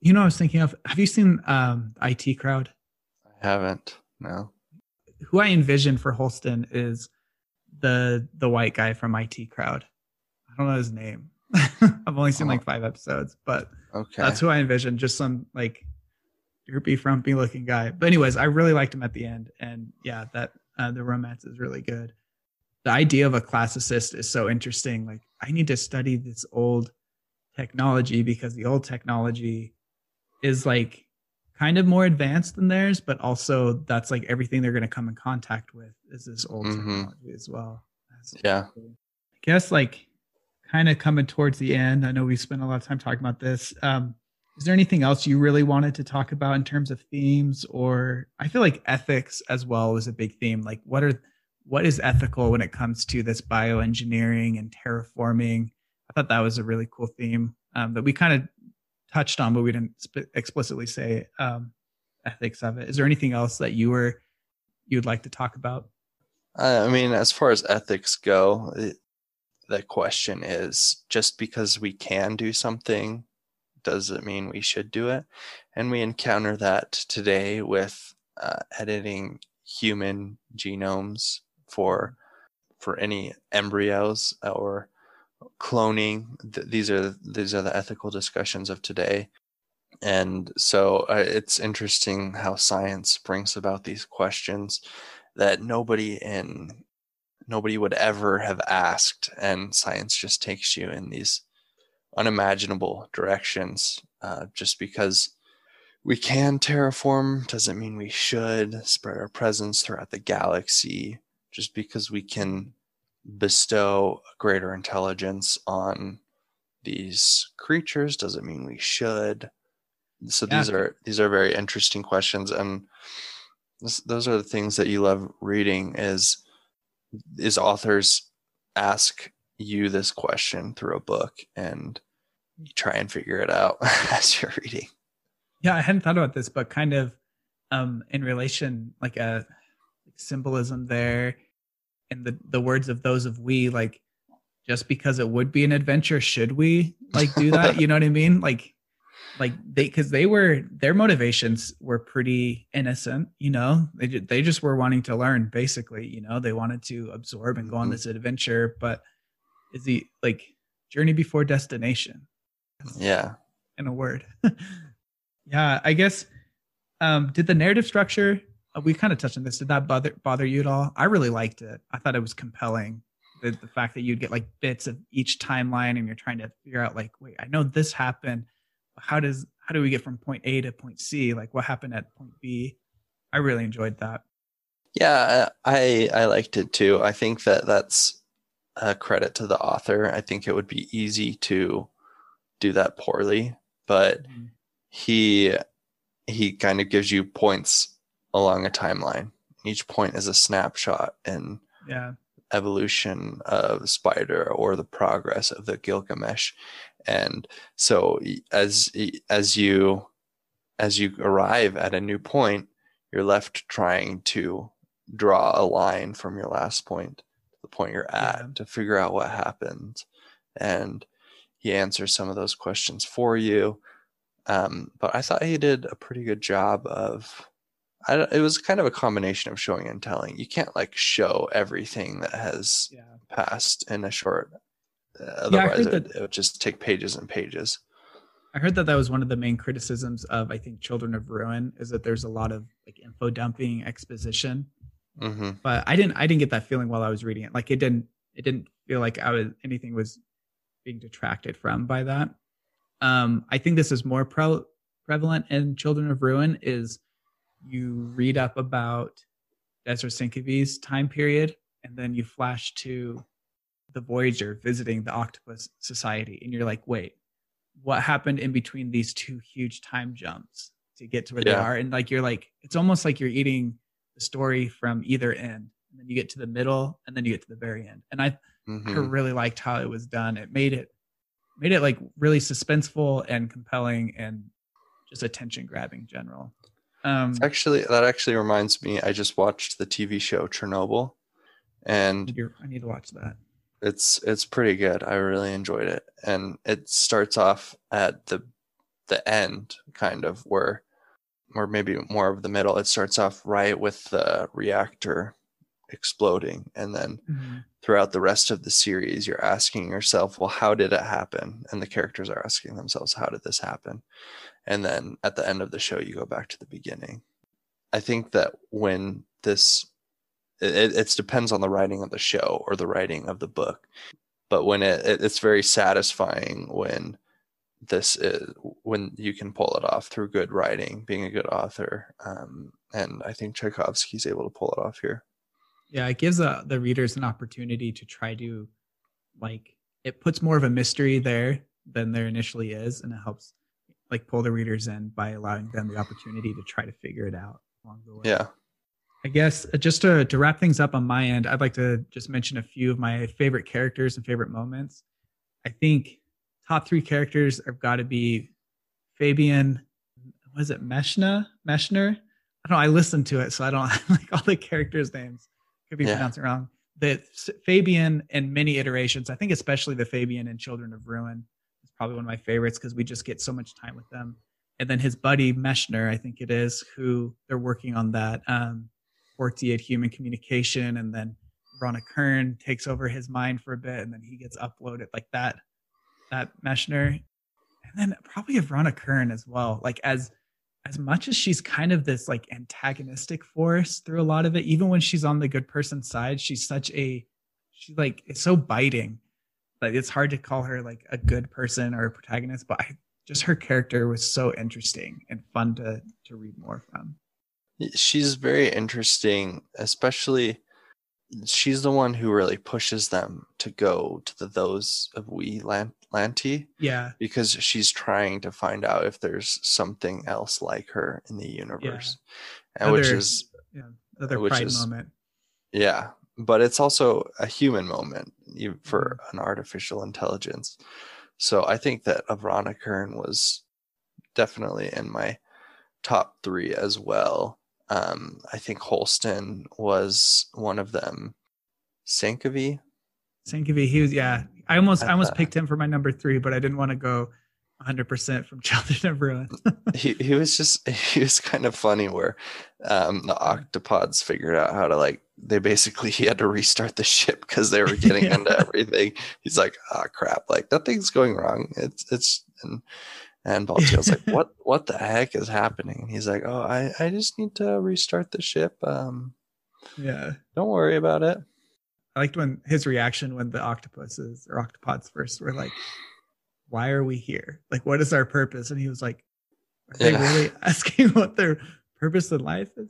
C: You know, I was thinking of have you seen um IT crowd?
D: i haven't no
C: who I envision for Holston is the the white guy from IT Crowd. I don't know his name. (laughs) I've only seen like five episodes, but
D: okay
C: that's who I envisioned. Just some like droopy, frumpy looking guy. But anyways, I really liked him at the end, and yeah, that uh, the romance is really good. The idea of a classicist is so interesting. Like, I need to study this old technology because the old technology is like kind of more advanced than theirs, but also that's like everything they're going to come in contact with is this old
D: Mhm.
C: technology as well. That's
D: yeah
C: I guess like kind of coming towards the end. I know we spent a lot of time talking about this. Um, is there anything else you really wanted to talk about in terms of themes, or I feel like ethics as well was a big theme. Like, what are what is ethical when it comes to this bioengineering and terraforming? I thought that was a really cool theme um, that we kind of touched on, but we didn't sp- explicitly say um, ethics of it. Is there anything else that you were you'd like to talk about?
D: I I mean, as far as ethics go, it, the question is just because we can do something, does it mean we should do it? And we encounter that today with uh, editing human genomes for for any embryos or cloning. Th- these are these are the ethical discussions of today. And so uh, it's interesting how science brings about these questions that nobody in nobody would ever have asked and science just takes you in these unimaginable directions. Uh, just because we can terraform doesn't mean we should spread our presence throughout the galaxy. Just because we can bestow greater intelligence on these creatures doesn't mean we should. So yeah. these are these are very interesting questions, and this, those are the things that you love reading. Is is authors ask you this question through a book and you try and figure it out (laughs) as you're reading.
C: Yeah, I hadn't thought about this, but kind of um in relation like a symbolism there and the the words of those of we like just because it would be an adventure should we like do that (laughs) you know what i mean like like they because they were their motivations were pretty innocent you know? They, they just were wanting to learn basically you know? They wanted to absorb and go on mm-hmm. this adventure but is the like journey before destination.
D: Yeah.
C: In a word. (laughs) Yeah i guess um did the narrative structure uh, we kind of touched on this did that bother bother you at all? I really liked it. I thought it was compelling the, the fact that you'd get like bits of each timeline and you're trying to figure out like wait i know this happened how does how do we get from point a to point c? Like what happened at point b? I really enjoyed that.
D: Yeah i i liked it too. I think that that's a credit to the author. I think it would be easy to do that poorly but mm-hmm. he he kind of gives you points along a timeline. Each point is a snapshot and
C: yeah.
D: evolution of spider or the progress of the gilgamesh and so as as you as you arrive at a new point you're left trying to draw a line from your last point to the point you're at yeah. to figure out what happened and he answers some of those questions for you um, but i thought he did a pretty good job of I, it was kind of a combination of showing and telling. You can't like show everything that has yeah. passed in a short. Uh, otherwise, yeah, it, that, it would just take pages and pages.
C: I heard that that was one of the main criticisms of I think Children of Ruin is that there's a lot of like info dumping exposition. Mm-hmm. But I didn't I didn't get that feeling while I was reading it. Like it didn't it didn't feel like I was anything was being detracted from by that. Um, I think this is more pre- prevalent in Children of Ruin is you read up about Disra Senkovi's time period, and then you flash to the Voyager visiting the Octopus Society, and you're like, wait, what happened in between these two huge time jumps to get to where yeah. they are? And like, you're like, it's almost like you're eating the story from either end, and then you get to the middle, and then you get to the very end. And I, mm-hmm. I really liked how it was done. It made it made it like really suspenseful and compelling and just attention grabbing general
D: um, actually, that actually reminds me. I just watched the TV show Chernobyl, and
C: I need to watch that.
D: It's it's pretty good. I really enjoyed it, and it starts off at the the end, kind of where, or maybe more of the middle. It starts off right with the reactor exploding, and then mm-hmm. throughout the rest of the series, you're asking yourself, "Well, how did it happen?" And the characters are asking themselves, "How did this happen?" and then at the end of the show you go back to the beginning i think that when this it, it depends on the writing of the show or the writing of the book but when it, it it's very satisfying when this is when you can pull it off through good writing being a good author um, and i think tchaikovsky's able to pull it off here
C: yeah it gives uh, the readers an opportunity to try to like it puts more of a mystery there than there initially is and it helps like pull the readers in by allowing them the opportunity to try to figure it out along the way.
D: Yeah.
C: I guess uh, just to, to wrap things up on my end, I'd like to just mention a few of my favorite characters and favorite moments. I think top three characters have got to be Fabian. Was it Meshna? Meshner? I don't know. I listened to it, so I don't (laughs) like all the characters' names. Could be yeah. pronouncing wrong. The Fabian in many iterations. I think especially the Fabian and Children of Ruin is probably one of my favorites because we just get so much time with them. And then his buddy Meshner, I think it is, who they're working on that um, Portiid human communication, and then Rana Kern takes over his mind for a bit, and then he gets uploaded like that. That Meshner, and then probably of Rana Kern as well. Like as as much as she's kind of this like antagonistic force through a lot of it, even when she's on the good person side, she's such a she like it's so biting like it's hard to call her like a good person or a protagonist, but I, just her character was so interesting and fun to to read more from.
D: She's very interesting, especially she's the one who really pushes them to go to the those of we Lanti.
C: Yeah.
D: Because she's trying to find out if there's something else like her in the universe. Yeah. And which is
C: yeah, another which pride is, moment.
D: Yeah. But it's also a human moment for mm-hmm. an artificial intelligence. So I think that Avrana Kern was definitely in my top three as well. Um, I think Holsten was one of them. Senkovi.
C: Senkovi, he was yeah. I almost I almost picked him for my number three, but I didn't want to go 100 percent from Children of Ruin.
D: he he was just (laughs) he was kind of funny where um, the octopods figured out how to like they basically he had to restart the ship because they were (laughs) getting yeah. into everything. He's like, ah, oh, crap, like nothing's going wrong. It's it's and and (laughs) Baltiel's like, what what the heck is happening? And he's like, oh, I I just need to restart the ship. Um,
C: yeah,
D: don't worry about it.
C: I liked when his reaction when the octopuses or octopods first were like, why are we here? Like, what is our purpose? And he was like, are they yeah. really (laughs) asking what their purpose in life is?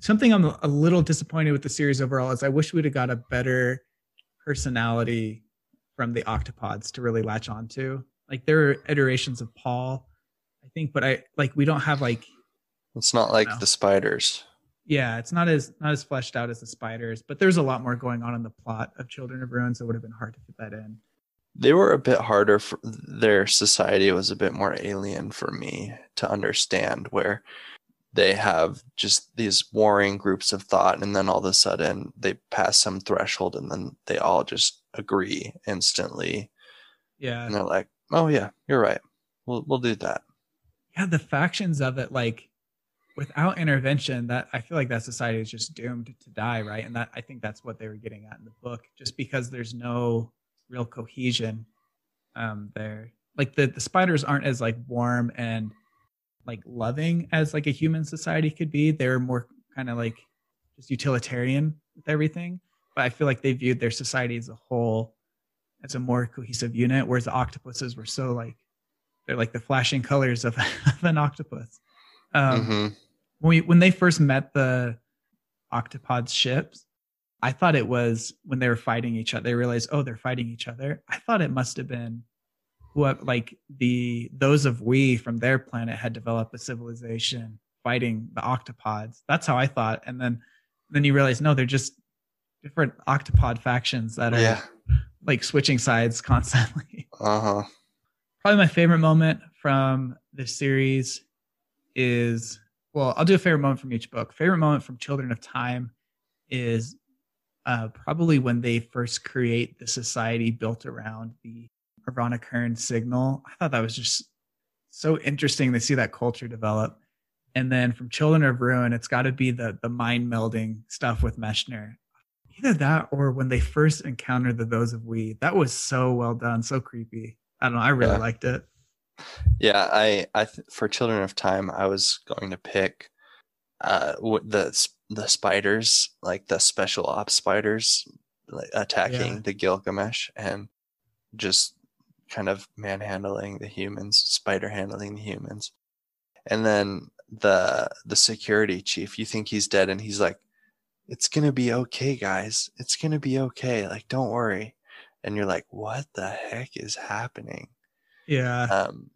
C: Something I'm a little disappointed with the series overall is I wish we'd have got a better personality from the octopods to really latch onto. Like there are iterations of Paul, I think, but I like we don't have like
D: it's not like the spiders.
C: Yeah, it's not as not as fleshed out as the spiders, but there's a lot more going on in the plot of Children of Ruin, so it would have been hard to fit that in.
D: They were a bit harder for their society was a bit more alien for me to understand where they have just these warring groups of thought and then all of a sudden they pass some threshold and then they all just agree instantly.
C: Yeah.
D: And they're like, Oh yeah, you're right. We'll we'll do that.
C: Yeah, the factions of it, like without intervention, that I feel like that society is just doomed to die, right? And that I think that's what they were getting at in the book, just because there's no real cohesion um there. Like the the spiders aren't as like warm and like loving as like a human society could be. They're more kind of like just utilitarian with everything. But I feel like they viewed their society as a whole as a more cohesive unit, whereas the octopuses were so like they're like the flashing colors of, (laughs) of an octopus. Um, mm-hmm. When we when they first met the octopod ships, I thought it was when they were fighting each other. They realized, oh, they're fighting each other. I thought it must have been what like the those of we from their planet had developed a civilization fighting the octopods. That's how I thought. And then then you realize no, they're just different octopod factions that are yeah like switching sides (laughs) constantly.
D: Uh huh.
C: Probably my favorite moment from this series is well, I'll do a favorite moment from each book. Favorite moment from Children of Time is uh, probably when they first create the society built around the Avrana Kern signal. I thought that was just so interesting to see that culture develop. And then from Children of Ruin, it's got to be the the mind melding stuff with Meshner either that or when they first encountered the those of we that was so well done so creepy i don't know i really yeah. liked it
D: yeah i i th- for children of time i was going to pick uh the the spiders like the special ops spiders like attacking yeah. the gilgamesh and just kind of manhandling the humans spider handling the humans and then the the security chief you think he's dead and he's like it's gonna be okay, guys. It's gonna be okay. Like, don't worry. And you're like, what the heck is happening?
C: Yeah.
D: Um,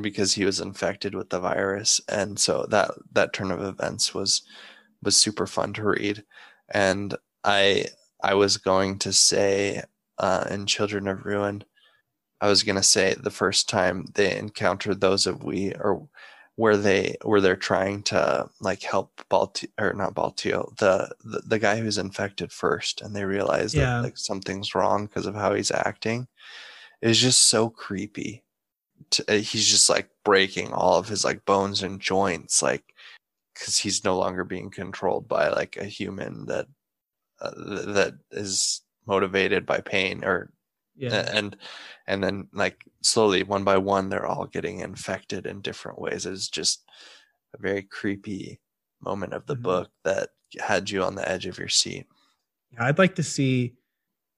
D: because he was infected with the virus, and so that that turn of events was was super fun to read. And I I was going to say uh, in Children of Ruin, I was gonna say the first time they encountered those of we or where they where they're trying to like help Balti or not Baltio, the, the the guy who's infected first, and they realize yeah. that like something's wrong because of how he's acting. Is just so creepy. To, uh, he's just like breaking all of his like bones and joints, like because he's no longer being controlled by like a human that uh, that is motivated by pain or yeah. and and then like slowly one by one they're all getting infected in different ways it's just a very creepy moment of the mm-hmm. book that had you on the edge of your seat
C: yeah i'd like to see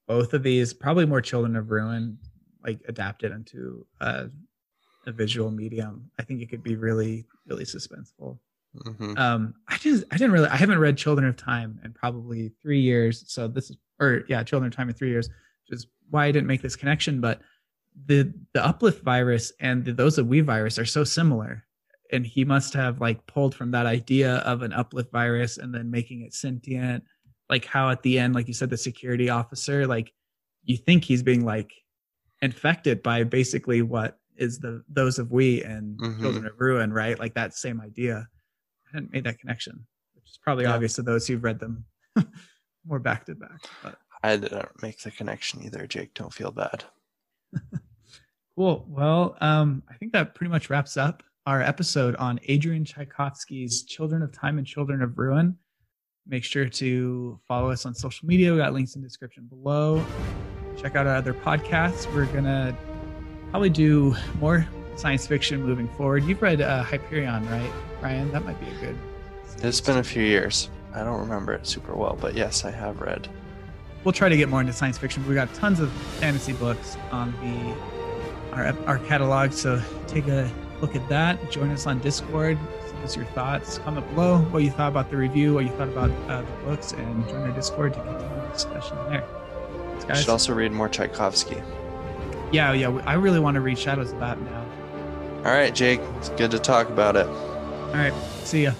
C: both of these, probably more Children of Ruin, like adapted into a, a visual medium. I think it could be really, really suspenseful.
D: hmm
C: Um, I just, I didn't really, I haven't read Children of Time in probably three years. So this is, or yeah, Children of Time in three years, which is why I didn't make this connection. But the the uplift virus and the those of we virus are so similar and he must have like pulled from that idea of an uplift virus and then making it sentient like how at the end like you said the security officer like you think he's being like infected by basically what is the those of we and
D: Mhm.
C: children of ruin right like that same idea i hadn't made that connection which is probably
D: Yeah.
C: obvious to those who've read them (laughs) more back to back but
D: I didn't make the connection either, Jake. Don't feel bad. (laughs)
C: Cool. Well, um, I think that pretty much wraps up our episode on Adrian Tchaikovsky's Children of Time and Children of Ruin. Make sure to follow us on social media. We got links in the description below. Check out our other podcasts. We're gonna probably do more science fiction moving forward. You've read uh, Hyperion, right, Ryan? That might be a good.
D: It's been a few years. I don't remember it super well, but yes, I have read.
C: We'll try to get more into science fiction. But we got tons of fantasy books on the our our catalog, so take a look at that. Join us on Discord. Send us your thoughts. Comment below what you thought about the review, what you thought about uh, the books, and join our Discord to continue the discussion there. Thanks, guys.
D: should also read more Tchaikovsky.
C: yeah, yeah. I really want to read Shadows of the Apt now.
D: All right, Jake. It's good to talk about it.
C: All right. See ya.